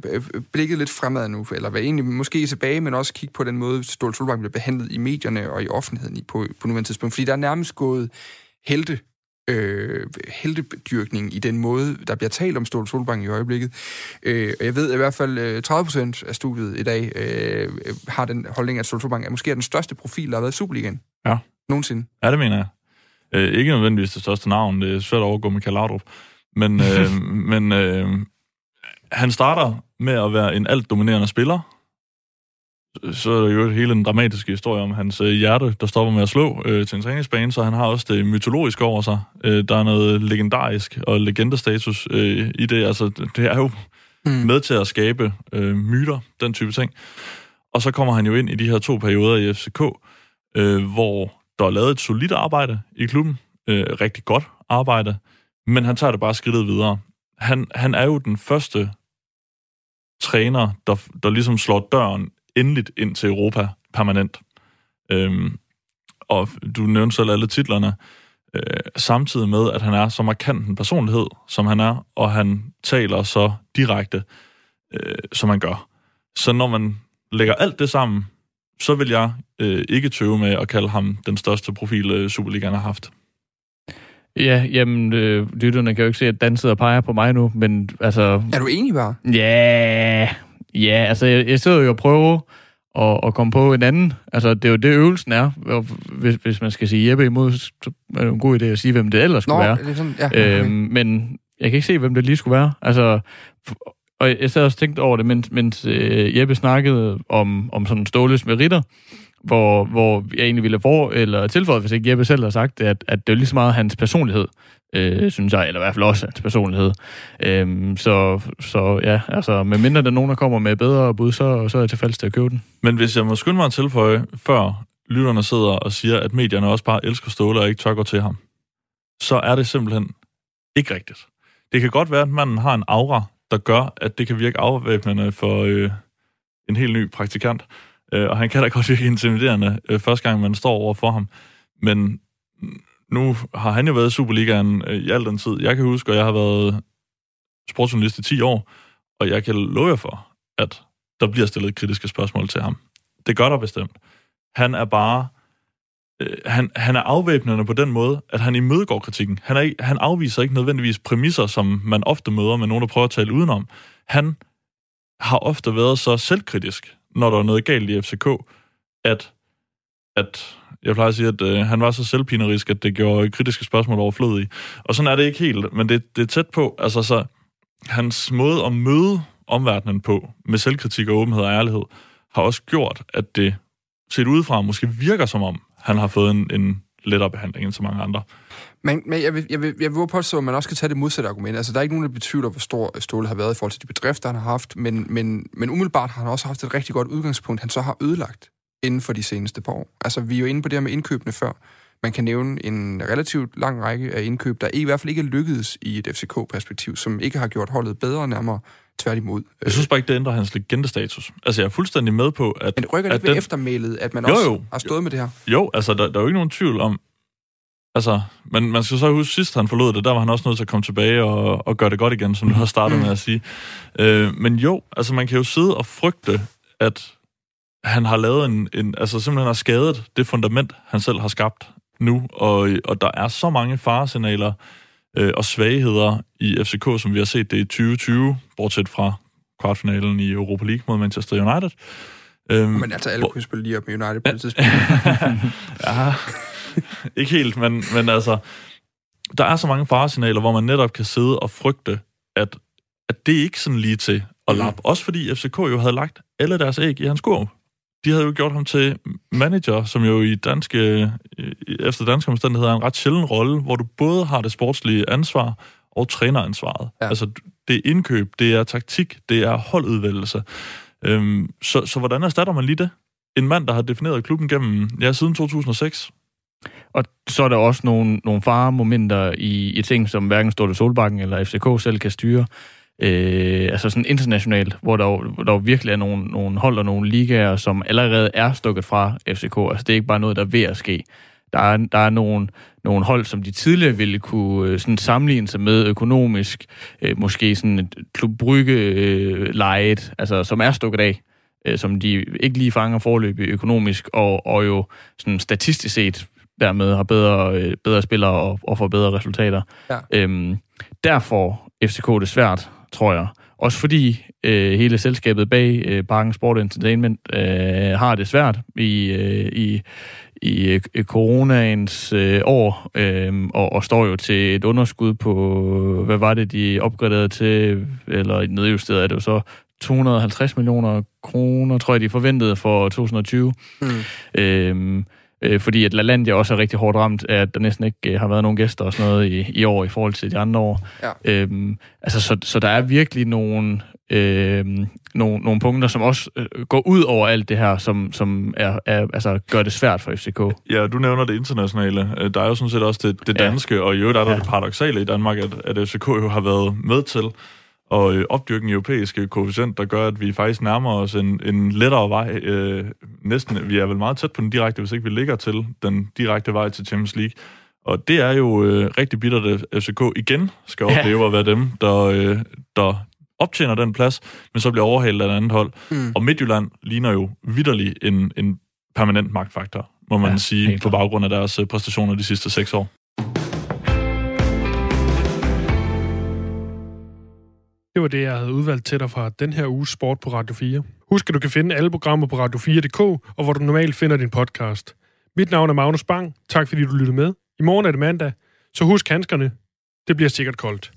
blikket lidt fremad nu, eller være egentlig måske tilbage, men også kigge på den måde, Ståle Solvang bliver behandlet i medierne og i offentligheden på, på nuværende tidspunkt. Fordi der er nærmest gået helte øh, heldedyrkning i den måde, der bliver talt om Ståle Solbang i øjeblikket. Øh, jeg ved at i hvert fald, øh, 30 procent af studiet i dag øh, har den holdning, at Ståle Solbang er måske den største profil, der har været i Superligaen. Ja. Nogensinde. Ja, det mener jeg. Øh, ikke nødvendigvis det største navn, det er svært at overgå Michael Laudrup. Men, øh, men øh, han starter med at være en alt dominerende spiller, så er der jo hele en dramatisk historie om hans øh, hjerte, der stopper med at slå øh, til en træningsbane, så han har også det mytologiske over sig. Øh, der er noget legendarisk og legendestatus øh, i det. Altså, det er jo mm. med til at skabe øh, myter, den type ting. Og så kommer han jo ind i de her to perioder i FCK, øh, hvor der er lavet et solidt arbejde i klubben. Øh, rigtig godt arbejde. Men han tager det bare skridtet videre. Han, han er jo den første træner, der, der ligesom slår døren endeligt ind til Europa permanent. Øhm, og du nævnte selv alle titlerne. øh, samtidig med, at han er så markant en personlighed, som han er, og han taler så direkte, øh, som han gør. Så når man lægger alt det sammen, så vil jeg øh, ikke tøve med at kalde ham den største profil, øh, Superligaen har haft. Ja, jamen, øh, lytterne kan jo ikke se, at Dan sidder og peger på mig nu, men altså... Er du enig bare? Ja, ja, altså, jeg, jeg sidder jo og prøver at, at komme på en anden. Altså, det er jo det, øvelsen er. Hvis, hvis man skal sige Jeppe imod, så er det jo en god idé at sige, hvem det ellers skulle Nå, være. det er sådan, ja, okay. øhm, men jeg kan ikke se, hvem det lige skulle være. Altså, og jeg sad også og tænkte over det, mens, mens øh, Jeppe snakkede om, om sådan Ståles meritter, hvor, hvor jeg egentlig ville få eller tilføjet, hvis ikke Jeppe selv har sagt det, at, at det er lige så meget hans personlighed, øh, synes jeg, eller i hvert fald også hans personlighed. Øhm, så, så ja, altså, med mindre der er nogen, der kommer med bedre bud, så, så er jeg tilfældig til at købe den. Men hvis jeg må skynde mig at tilføje, før lytterne sidder og siger, at medierne også bare elsker Ståle og ikke tør gå til ham, så er det simpelthen ikke rigtigt. Det kan godt være, at manden har en aura, der gør, at det kan virke afvæbnende for øh, en helt ny praktikant. Øh, og han kan da godt virke intimiderende øh, første gang, man står over for ham. Men nu har han jo været i Superligaen øh, i al den tid. Jeg kan huske, at jeg har været sportsjournalist i 10 år, og jeg kan love jer for, at der bliver stillet kritiske spørgsmål til ham. Det gør der bestemt. Han er bare... Øh, han, han er afvæbnende på den måde, at han imødegår kritikken. Han, er, han afviser ikke nødvendigvis præmisser, som man ofte møder med nogen, der prøver at tale udenom. Han har ofte været så selvkritisk, når der er noget galt i FCK, at, at jeg plejer at sige, at øh, han var så selvpinerisk, at det gjorde kritiske spørgsmål overflødige. Og sådan er det ikke helt, men det, det er tæt på. Altså, så hans måde at møde omverdenen på, med selvkritik og åbenhed og ærlighed, har også gjort, at det set udefra måske virker som om, han har fået en, en lettere behandling end så mange andre. Men, men jeg, vil, jeg, vil, jeg vil påstå, at man også kan tage det modsatte argument. Altså, der er ikke nogen, der betvivler, hvor stor Ståle har været i forhold til de bedrifter, han har haft, men, men, men umiddelbart har han også haft et rigtig godt udgangspunkt, han så har ødelagt inden for de seneste par år. Altså, vi er jo inde på det her med indkøbene før. Man kan nævne en relativt lang række af indkøb, der i hvert fald ikke er lykkedes i et FCK-perspektiv, som ikke har gjort holdet bedre, nærmere tværtimod. Jeg synes bare ikke, det ændrer hans legendestatus. Altså, jeg er fuldstændig med på, at... Men rykker det at ved den... eftermælet, at man Jo, også jo. har stået med det her? Jo, altså, der, der er jo ikke nogen tvivl om... Altså, men man skal så huske, sidst han forlod det, der var han også nødt til at komme tilbage og, og gøre det godt igen, som du har startet med at sige. Øh, men jo, altså, man kan jo sidde og frygte, at han har lavet en, en... Altså, simpelthen har skadet det fundament, han selv har skabt nu, og, og der er så mange faresignaler øh, og svagheder i FCK, som vi har set det i 2020, bortset fra kvartfinalen i Europa League mod Manchester United. Øhm, Men altså, alle kunne spille lige op med United på et tidspunkt. ja, ikke helt, men, men altså, der er så mange faresignaler, hvor man netop kan sidde og frygte, at, at det ikke sådan lige til at lappe. Mm. Også fordi FCK jo havde lagt alle deres æg i hans kurv. De havde jo gjort ham til manager, som jo i danske, efter danske omstændigheder er en ret sjælden rolle, hvor du både har det sportslige ansvar og træneransvaret. Ja. Altså, det er indkøb, det er taktik, det er holdudvælgelse. Øhm, så, så hvordan erstatter man lige det? En mand, der har defineret klubben gennem, ja, siden 2006. Og så er der også nogle, nogle faremomenter i, i ting, som hverken Ståle Solbakken eller FCK selv kan styre. Øh, altså sådan internationalt, hvor der, hvor der virkelig er nogle, nogle hold og nogle ligaer, som allerede er stukket fra FCK. Altså det er ikke bare noget, der er ved at ske. Der er, der er nogle, nogle hold, som de tidligere ville kunne øh, sådan sammenligne sig med økonomisk, øh, måske sådan et klubbrygge øh, lejet, altså som er stukket af, øh, som de ikke lige fanger forløb økonomisk, og, og jo sådan statistisk set dermed har bedre, øh, bedre spillere og, og får bedre resultater. Ja. Øhm, derfor FCK det svært, tror jeg. Også fordi øh, hele selskabet bag øh, Parken Sport Entertainment øh, har det svært i, øh, i, i øh, coronaens øh, år, øh, og, og står jo til et underskud på, hvad var det, de opgraderede til, eller nedjusteret er det jo så 250 millioner kroner, tror jeg, de forventede for 2020. Mm. Øhm, øh, fordi at LaLandia også er rigtig hårdt ramt af, at der næsten ikke øh, har været nogen gæster og sådan noget i, i år i forhold til de andre år. Ja. Øhm, altså, så, så der er virkelig nogle, øhm, nogle, nogle punkter, som også øh, går ud over alt det her, som, som er, er, altså, gør det svært for FCK. Ja, du nævner det internationale. Øh, Der er jo sådan set også det, det Ja. danske, og i øvrigt er der ja. det paradoxale i Danmark, at, at FCK jo har været med til at øh, opdyrke en europæisk koefficient, der gør, at vi faktisk nærmer os en, en lettere vej. Øh, næsten, vi er vel meget tæt på den direkte, hvis ikke vi ligger til den direkte vej til Champions League. Og det er jo øh, rigtig bittert, at FCK igen skal Ja. opleve at være dem, der, øh, der optjener den plads, men så bliver overhalet af et andet hold. Mm. Og Midtjylland ligner jo vidderlig en, en permanent magtfaktor, må man Ja, ja, sige, på baggrund af deres øh, præstationer de sidste seks år. Det var det, jeg havde udvalgt til dig fra den her uges Sport på Radio 4. Husk, at du kan finde alle programmer på radio4.dk, og hvor du normalt finder din podcast. Mit navn er Magnus Bang. Tak fordi du lyttede med. I morgen er det mandag, så husk handskerne. Det bliver sikkert koldt.